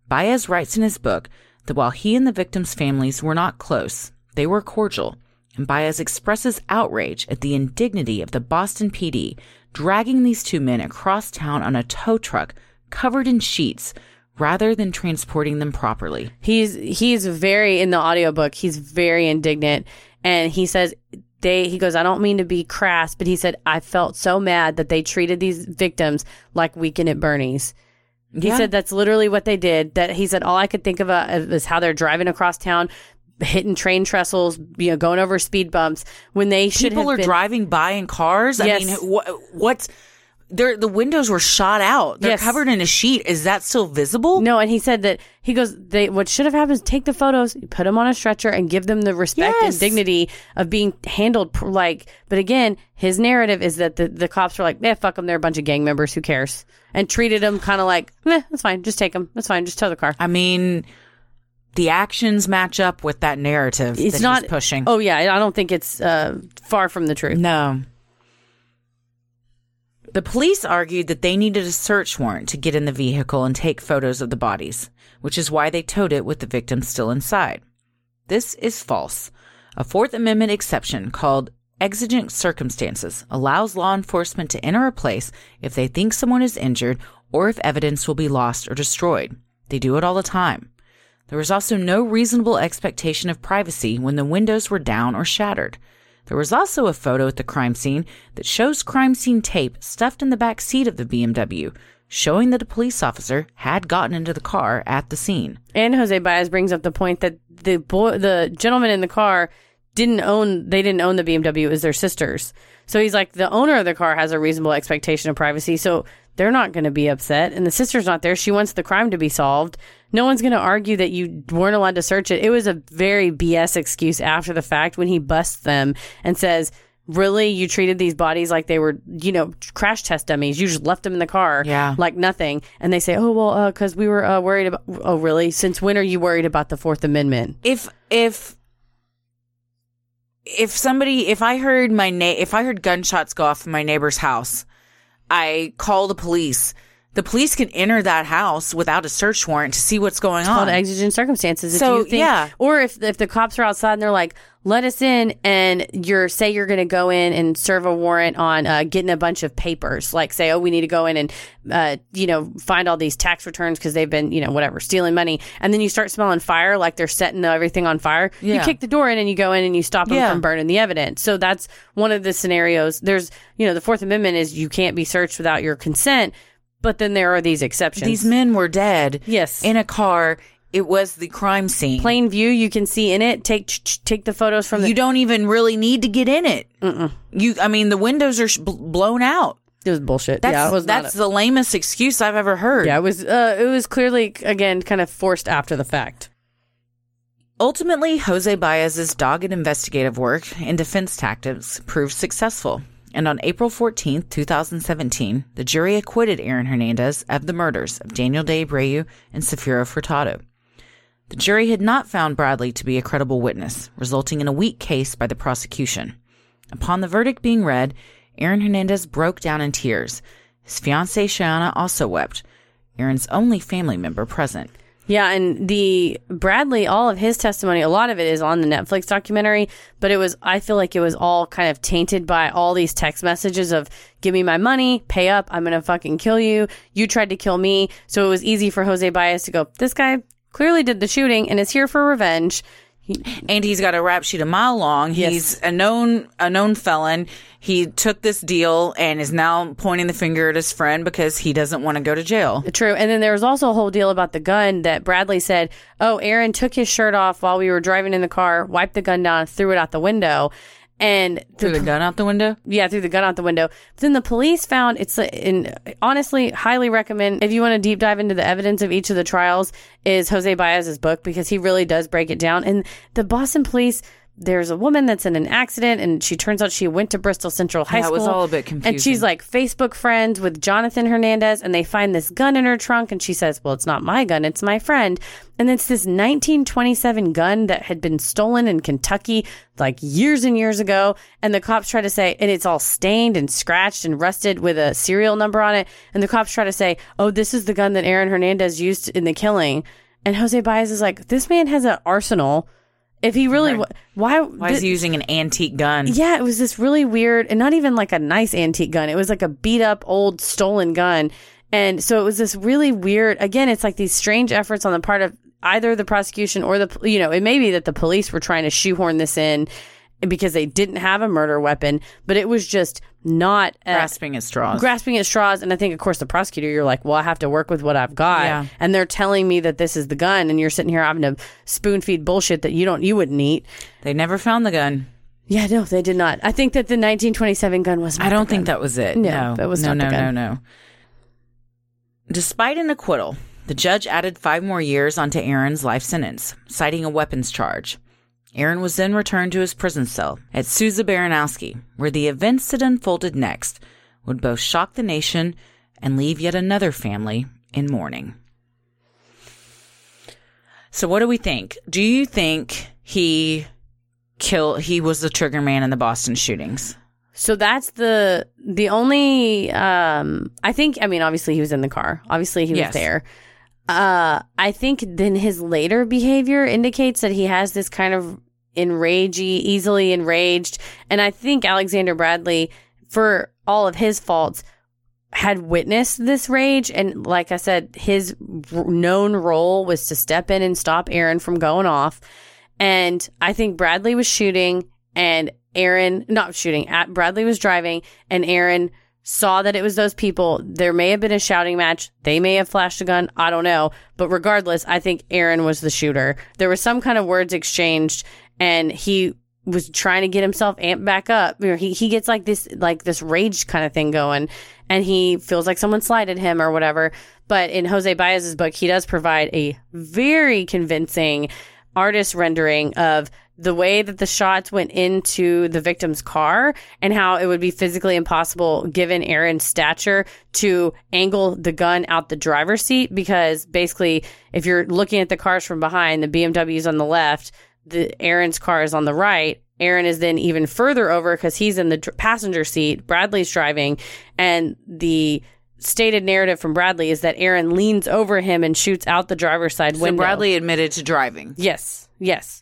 Baez writes in his book that while he and the victims' families were not close, they were cordial, and Baez expresses outrage at the indignity of the Boston PD dragging these two men across town on a tow truck covered in sheets rather than transporting them properly. He's he's very in the audiobook, he's very indignant and he says they he goes, I don't mean to be crass, but he said I felt so mad that they treated these victims like weekend at Bernie's. He Yeah. said that's literally what they did. That he said all I could think of uh, is how they're driving across town, hitting train trestles, you know, going over speed bumps when they should People are been, driving by in cars. I mean, what, what's they're, the windows were shot out. They're Yes. covered in a sheet. Is that still visible? No, and he said that he goes. They what should have happened is take the photos, put them on a stretcher, and give them the respect Yes. and dignity of being handled pr- like. But again, his narrative is that the the cops were like, "Yeah, fuck them. They're a bunch of gang members. Who cares?" And treated them kind of like, "Eh, that's fine. Just take them. That's fine. Just tow the car." I mean, the actions match up with that narrative It's that not he's pushing. Oh yeah, I don't think it's uh, far from the truth. No. The police argued that they needed a search warrant to get in the vehicle and take photos of the bodies, which is why they towed it with the victims still inside. This is false. A Fourth Amendment exception called exigent circumstances allows law enforcement to enter a place if they think someone is injured or if evidence will be lost or destroyed. They do it all the time. There was also no reasonable expectation of privacy when the windows were down or shattered. There was also a photo at the crime scene that shows crime scene tape stuffed in the back seat of the BMW, showing that a police officer had gotten into the car at the scene. And Jose Baez brings up the point that the boy, the gentleman in the car, didn't own. They didn't own the BMW. It was their sisters. So he's like, the owner of the car has a reasonable expectation of privacy. So they're not going to be upset. And the sister's not there. She wants the crime to be solved. No one's going to argue that you weren't allowed to search it. It was a very BS excuse after the fact when he busts them and says. Really, you treated these bodies like they were, you know, crash test dummies. You just left them in the car, Yeah. like nothing. And they say, "Oh well, because we were uh, worried about." Oh, really? Since when are you worried about the Fourth Amendment? If if if somebody if I heard my na- if I heard gunshots go off in my neighbor's house, I call the police. The police can enter that house without a search warrant to see what's going It's on. called exigent circumstances. If So, you think, yeah. or if if the cops are outside and they're like, "Let us in," and you're say you're going to go in and serve a warrant on uh, getting a bunch of papers, like say, "Oh, we need to go in and uh, you know find all these tax returns because they've been you know whatever stealing money," and then you start smelling fire, like they're setting everything on fire. You kick the door in and you go in and you stop them Yeah. from burning the evidence. So that's one of the scenarios. There's you know the Fourth Amendment is you can't be searched without your consent. But then there are these exceptions. These men were dead. Yes. In a car. It was the crime scene. plain view you can see in it take take the photos from the you don't even really need to get in it. You, I mean, the windows are sh- blown out. it was bullshit That's yeah it was that's a- the lamest excuse I've ever heard. yeah it was uh it was clearly again kind of forced after the fact Ultimately, Jose Baez's dogged investigative work and defense tactics proved successful. And on April 14th, 2017, the jury acquitted Aaron Hernandez of the murders of Daniel De Abreu and Safiro Furtado. The jury had not found Bradley to be a credible witness, resulting in a weak case by the prosecution. Upon the verdict being read, Aaron Hernandez broke down in tears. His fiancee Shayanna also wept, Aaron's only family member present. yeah and the bradley all of his testimony a lot of it is on the netflix documentary but it was i feel like it was all kind of tainted by all these text messages of give me my money pay up i'm gonna fucking kill you you tried to kill me so it was easy for jose baez to go this guy clearly did the shooting and is here for revenge and he's got a rap sheet a mile long. Yes. He's a known a known felon. He took this deal and is now pointing the finger at his friend because he doesn't want to go to jail. True. And then there was also a whole deal about the gun that Bradley said, oh, Aaron took his shirt off while we were driving in the car, wiped the gun down, threw it out the window. And Threw the gun out the window. yeah, threw the gun out the window. But then the police found it's in honestly highly recommend if you want to deep dive into the evidence of each of the trials is Jose Baez's book because he really does break it down. And the Boston police there's a woman that's in an accident and she turns out she went to Bristol Central High Yeah, School. was all a bit confusing. And she's like Facebook friends with Jonathan Hernandez and they find this gun in her trunk and she says, "Well, it's not my gun, it's my friend." And it's this 1927 gun that had been stolen in Kentucky like years and years ago and the cops try to say and it's all stained and scratched and rusted with a serial number on it and the cops try to say, "Oh, this is the gun that Aaron Hernandez used in the killing." And Jose Baez is like, "This man has an arsenal." If he really, wa- why? Why is he using an antique gun? Yeah, it was this really weird and not even like a nice antique gun. It was like a beat up old stolen gun. And so it was this really weird, again, it's like these strange efforts on the part of either the prosecution or the, you know, it may be that the police were trying to shoehorn this in because they didn't have a murder weapon, but it was just not uh, Grasping at straws. grasping at straws. And I think, of course, the prosecutor, you're like, well, I have to work with what I've got. Yeah. And they're telling me that this is the gun, and you're sitting here having to spoon feed bullshit that you don't, you wouldn't eat. They never found the gun. Yeah, no, they did not. I think that the 1927 gun was. I don't think that was it. No, No, that was no, not the no, no, no. Despite an acquittal, the judge added five more years onto Aaron's life sentence, citing a weapons charge. Aaron was then returned to his prison cell at Souza Baranowski, where the events that unfolded next would both shock the nation and leave yet another family in mourning. So, what do we think? Do you think he kill? He was the trigger man in the Boston shootings? So that's the the only. Um, I think. I mean, obviously he was in the car. Obviously he Yes. was there. Uh, I think then his later behavior indicates that he has this kind of enragey, easily enraged, and I think Alexander Bradley, for all of his faults, had witnessed this rage and like i said his known role was to step in and stop aaron from going off and i think bradley was shooting and aaron not shooting at bradley was driving and aaron saw that it was those people. There may have been a shouting match. They may have flashed a gun. I don't know. But regardless i think aaron was the shooter. There was some kind of words exchanged and he was trying to get himself amped back up. He he gets like this like this rage kind of thing going, and he feels like someone slighted him or whatever. But in Jose Baez's book, he does provide a very convincing artist rendering of the way that the shots went into the victim's car and how it would be physically impossible given Aaron's stature to angle the gun out the driver's seat because basically if you're looking at the cars from behind the BMW's on the left the Aaron's car is on the right. Aaron is then even further over because he's in the passenger seat. Bradley's driving, and the stated narrative from Bradley is that Aaron leans over him and shoots out the driver's side So window. Bradley admitted to driving. Yes, yes.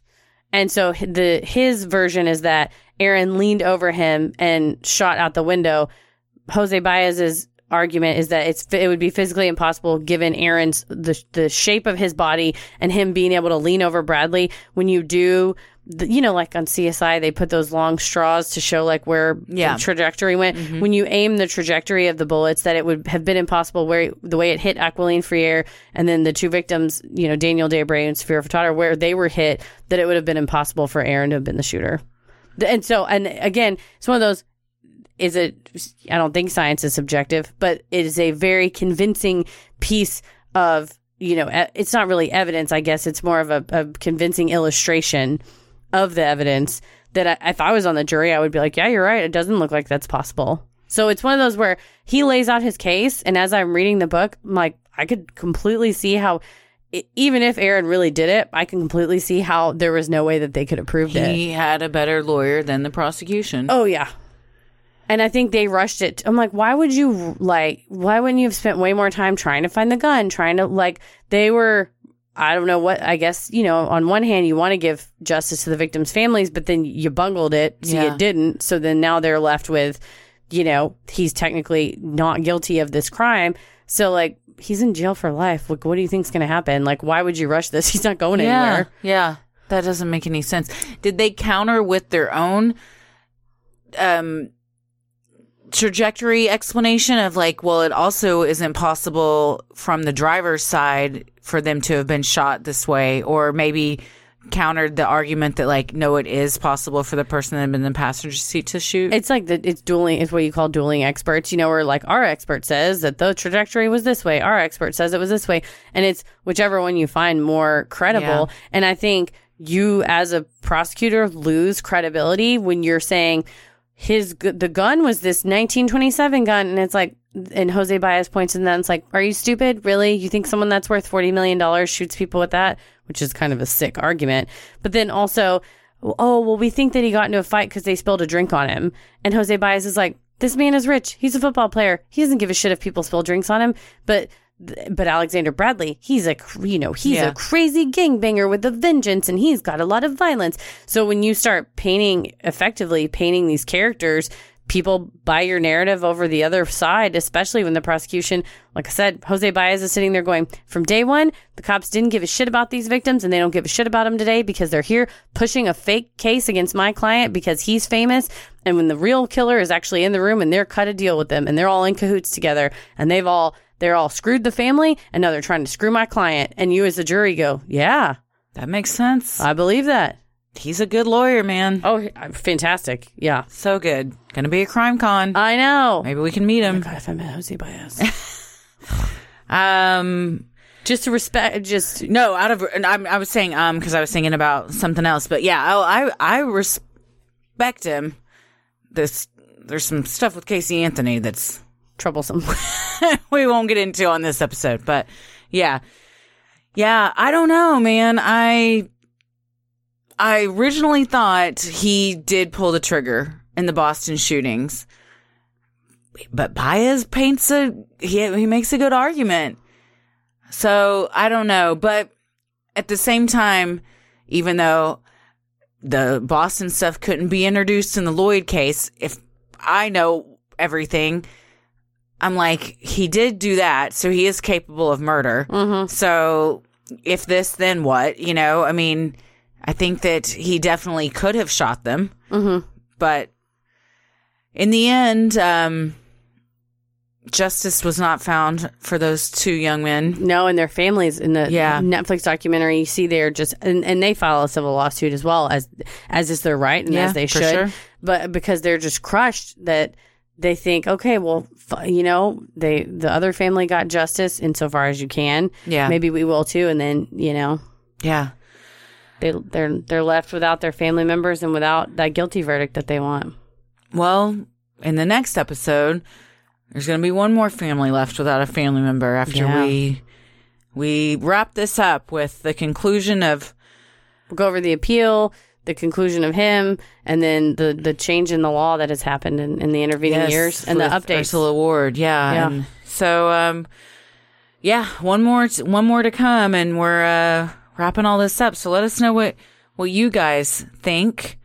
And so the his version is that Aaron leaned over him and shot out the window. Jose Baez's argument is that it's it would be physically impossible given Aaron's the the shape of his body and him being able to lean over Bradley. When you do the, you know like on CSI they put those long straws to show like where Yeah. the trajectory went. Mm-hmm. When you aim the trajectory of the bullets that it would have been impossible where the way it hit Aquilene Freire and then the two victims you know Daniel De Abreu and Safiro Furtado where they were hit that it would have been impossible for Aaron to have been the shooter. And so and again it's one of those is it i don't think science is subjective but it is a very convincing piece of you know it's not really evidence i guess it's more of a, a convincing illustration of the evidence that I, if i was on the jury i would be like yeah you're right it doesn't look like that's possible so it's one of those where he lays out his case and as i'm reading the book i'm like i could completely see how even if Aaron really did it, I can completely see how there was no way that they could have proved it. He had a better lawyer than the prosecution. Oh yeah. And I think they rushed it. I'm like, why would you like? Why wouldn't you have spent way more time trying to find the gun? Trying to like, they were. I don't know what. I guess you know. On one hand, you want to give justice to the victims' families, but then you bungled it, so Yeah. you didn't. So then now they're left with, you know, he's technically not guilty of this crime. So like, he's in jail for life. Like, what do you think's going to happen? Like, why would you rush this? [laughs] He's not going yeah, anywhere. yeah. That doesn't make any sense. Did they counter with their own um trajectory explanation of like, well, it also isn't possible from the driver's side for them to have been shot this way, or maybe countered the argument that like, no, it is possible for the person that had been in the passenger seat to shoot. It's like the it's dueling. It's what you call dueling experts. You know, where like our expert says that the trajectory was this way, our expert says it was this way, and it's whichever one you find more credible. Yeah. And I think you as a prosecutor lose credibility when you're saying his the gun was this 1927 gun and it's like and Jose Baez points and then it's like are you stupid? Really? You think someone that's worth 40 million dollars shoots people with that? Which is kind of a sick argument. But then also oh well we think that he got into a fight because they spilled a drink on him. And Jose Baez is like this man is rich. He's a football player. He doesn't give a shit if people spill drinks on him. But but Alexander Bradley, he's a you know he's Yeah. a crazy gangbanger with a vengeance, and he's got a lot of violence. So when you start painting effectively painting these characters, people buy your narrative over the other side, especially when the prosecution, like I said, Jose Baez is sitting there going, from day one, the cops didn't give a shit about these victims, and they don't give a shit about them today because they're here pushing a fake case against my client because he's famous. And when the real killer is actually in the room and they're cut a deal with them and they're all in cahoots together and they've all they're all screwed the family and now they're trying to screw my client and you as the jury go yeah That makes sense. i believe that He's a good lawyer, man. oh fantastic yeah So good. Gonna be a CrimeCon. i know Maybe we can meet him. God, if i met jose baez [laughs] Um, just to respect just no, out of and I'm, I was saying um because I was thinking about something else, but yeah, I I, I respect him. This there's some stuff with Casey Anthony that's troublesome [laughs] we won't get into on this episode, but yeah, yeah, I don't know, man. I I originally thought he did pull the trigger in the Boston shootings, but Baez paints a he he makes a good argument. So I don't know, but at the same time, even though the Boston stuff couldn't be introduced in the Lloyd case, if I know everything, I'm like, he did do that, so he is capable of murder. So if this, then what? You know, I mean, I think that he definitely could have shot them, mm-hmm. but in the end, um, justice was not found for those two young men. no and their families in the Yeah. netflix documentary you see they're just and, and they file a civil lawsuit as well as as is their right and Yeah, as they should sure. but because they're just crushed that they think okay well f- you know they the other family got justice insofar as you can Yeah. maybe we will too and then you know Yeah. they they're they're left without their family members and without that guilty verdict that they want Well, in the next episode, there's going to be one more family left without a family member after Yeah. we we wrap this up with the conclusion of we'll go over the appeal the conclusion of him and then the the change in the law that has happened in, in the intervening Yes, years and the updates Ursula Ward. Yeah. Yeah. And so, um, yeah, one more, t- one more to come, and we're uh, wrapping all this up. So let us know what what you guys think,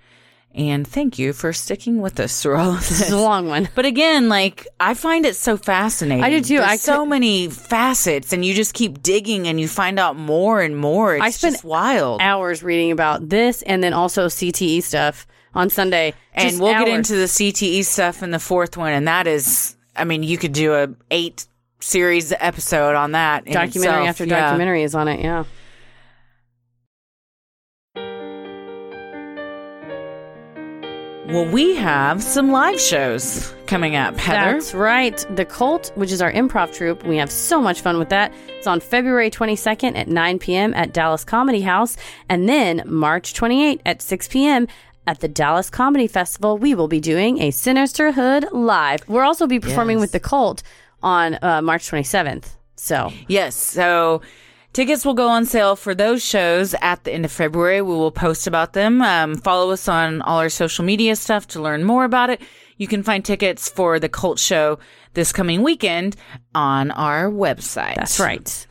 and thank you for sticking with us through all of this. This is a long one. But again, like I find it so fascinating. I do too. There's I so could- many facets, and you just keep digging, and you find out more and more. It's I spent wild. hours reading about this and then also CTE stuff on Sunday. and Just we'll get into the CTE stuff in the fourth one, and that is, I mean, you could do a eight series episode on that. documentary after Yeah. documentary is on it. Yeah. Well, we have some live shows coming up, Heather. That's right. The Cult, which is our improv troupe, we have so much fun with that. It's on February 22nd at 9 p.m. at Dallas Comedy House. And then March 28th at 6 p.m. at the Dallas Comedy Festival, we will be doing a Sinisterhood live. We'll also be performing Yes. with The Cult on uh, March 27th. So Yes. So tickets will go on sale for those shows at the end of February. We will post about them. Um, follow us on all our social media stuff to learn more about it. You can find tickets for the cult show this coming weekend on our website. that's right.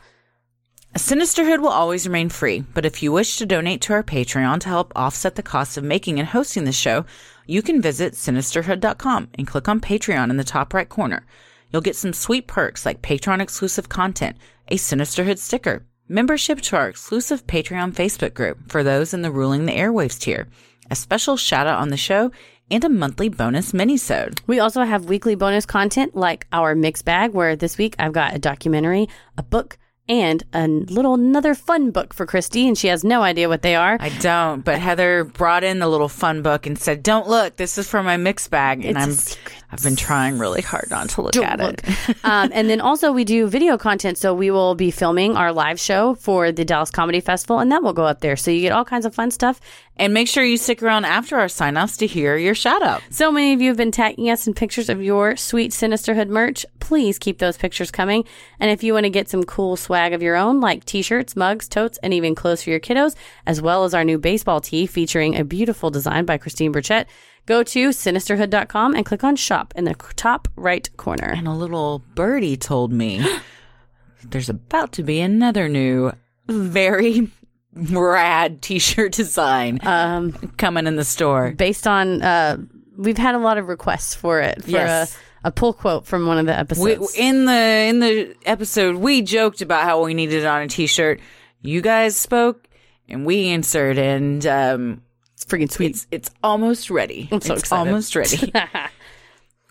Sinisterhood will always remain free, but if you wish to donate to our Patreon to help offset the cost of making and hosting the show, you can visit sinisterhood.com and click on Patreon in the top right corner. You'll get some sweet perks like Patreon exclusive content, a Sinisterhood sticker, membership to our exclusive Patreon Facebook group for those in the Ruling the Airwaves tier, a special shout out on the show, and a monthly bonus minisode. We also have weekly bonus content like our mix bag, where this week I've got a documentary, a book, and a little another fun book for Christy, and she has no idea what they are. I don't, but Heather brought in the little fun book and said, "Don't look. This is for my mix bag." And It's I'm. I've been trying really hard not to look Don't at look. it. [laughs] um, and then also we do video content, so we will be filming our live show for the Dallas Comedy Festival, and that will go up there. So you get all kinds of fun stuff. And make sure you stick around after our sign offs to hear your shout out. So many of you have been tagging us in pictures of your sweet Sinisterhood merch. Please keep those pictures coming. And if you want to get some cool swag of your own, like t-shirts, mugs, totes, and even clothes for your kiddos, as well as our new baseball tee featuring a beautiful design by Christine Burchett, go to sinisterhood.com and click on shop in the top right corner. And a little birdie told me [gasps] there's about to be another new, very rad [laughs] t shirt design Um, coming in the store. based on, uh, we've had a lot of requests for it for Yes. a, a pull quote from one of the We, episodes. in the in the episode, we joked about how we needed it on a t-shirt. You guys spoke, and we answered, and um, it's freaking sweet. it's it's almost ready. I'm so it's excited. almost ready. [laughs]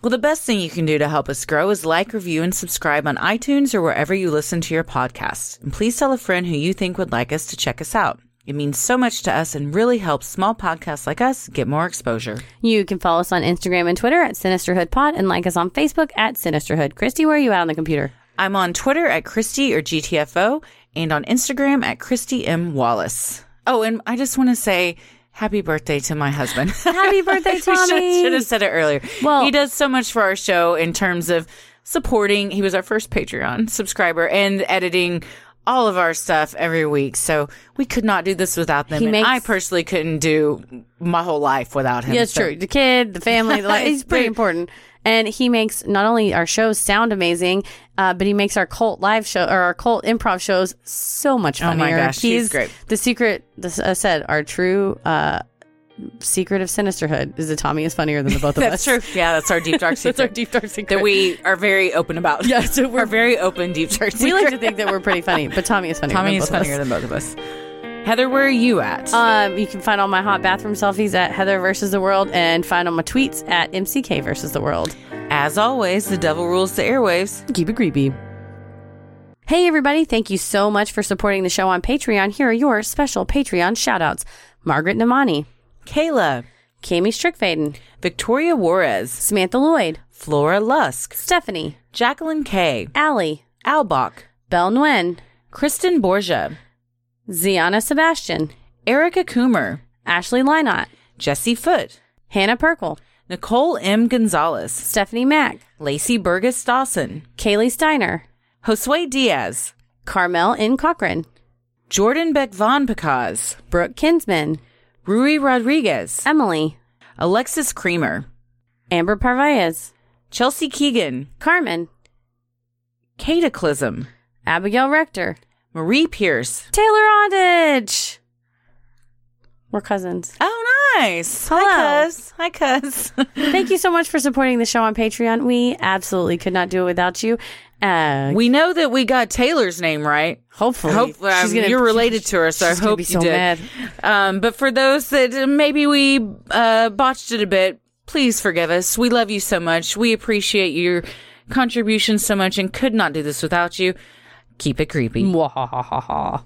well, the best thing you can do to help us grow is like, review, and subscribe on iTunes or wherever you listen to your podcasts. And please tell a friend who you think would like us to check us out. It means so much to us and really helps small podcasts like us get more exposure. You can follow us on Instagram and Twitter at Sinisterhood Pod and like us on Facebook at Sinisterhood. Christy, where are you at on the computer? I'm on Twitter at Christy or GTFO and on Instagram at Christy M. Wallace. Oh, and I just want to say happy birthday to my husband. [laughs] Happy birthday, [laughs] We should- Tommy. Should have said it earlier. Well- he does so much for our show in terms of supporting. He was our first Patreon subscriber and editing all of our stuff every week. So we could not do this without them. He and makes- I personally couldn't do my whole life without him. Yeah, it's So- true. The kid, the family, the life, [laughs] he's pretty important. And he makes not only our shows sound amazing, uh, but he makes our cult live show or our cult improv shows so much Oh funnier. my gosh, he's great. The secret, this I said, our true uh, secret of sinisterhood is that Tommy is funnier than the both of [laughs] That's us. That's true. Yeah, that's our deep dark secret. [laughs] That's our deep dark secret. that we are very open about. [laughs] Yeah, so we're- very open deep dark secret. we like to think that we're pretty funny, but Tommy is funnier. Tommy than is both of us. funnier than both of us. Heather, where are you at? Um, you can find all my hot bathroom selfies at Heather versus the World and find all my tweets at MCK versus the World. As always, the devil rules the airwaves. Keep it creepy. Hey, everybody. Thank you so much for supporting the show on Patreon. Here are your special Patreon shoutouts Margaret Namani, Kayla, Kami Strickfaden, Victoria Juarez, Samantha Lloyd, Flora Lusk, Stephanie, Jacqueline Kay, Allie, Albach, Belle Nguyen, Kristen Borgia, Ziana Sebastian, Erica Coomer, Ashley Lynott, Jesse Foote, Hannah Perkle, Nicole M. Gonzalez, Stephanie Mack, Lacey Burgess Dawson, Kaylee Steiner, Josue Diaz, Carmel N. Cochran, Jordan Beck Von Pecaz, Brooke Kinsman, Rui Rodriguez, Emily, Alexis Creamer, Amber Parvaez, Chelsea Keegan, Carmen, Cataclysm, Abigail Rector, Marie Pierce. Taylor Ondage. We're cousins. Oh, nice. Hello. Hi, cuz. Hi, cuz. [laughs] Thank you so much for supporting the show on Patreon. We absolutely could not do it without you. Uh, we know that we got Taylor's name right. hopefully, Hopefully, um, you're related to her, so I she's gonna hope be you so did. mad. Um, but for those that uh, maybe we uh, botched it a bit, please forgive us. We love you so much. We appreciate your contributions so much, and could not do this without you. Keep it creepy. Mwahahaha.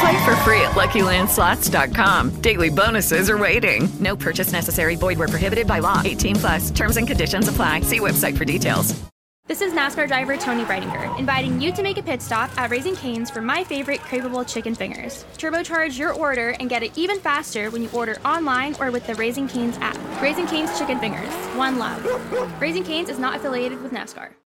Play for free at LuckyLandSlots.com. Daily bonuses are waiting. No purchase necessary. Void where prohibited by law. 18 plus. Terms and conditions apply. See website for details. This is NASCAR driver Tony Breidinger, inviting you to make a pit stop at Raising Cane's for my favorite craveable chicken fingers. Turbocharge your order and get it even faster when you order online or with the Raising Cane's app. Raising Cane's Chicken Fingers. One love. Raising Cane's is not affiliated with NASCAR.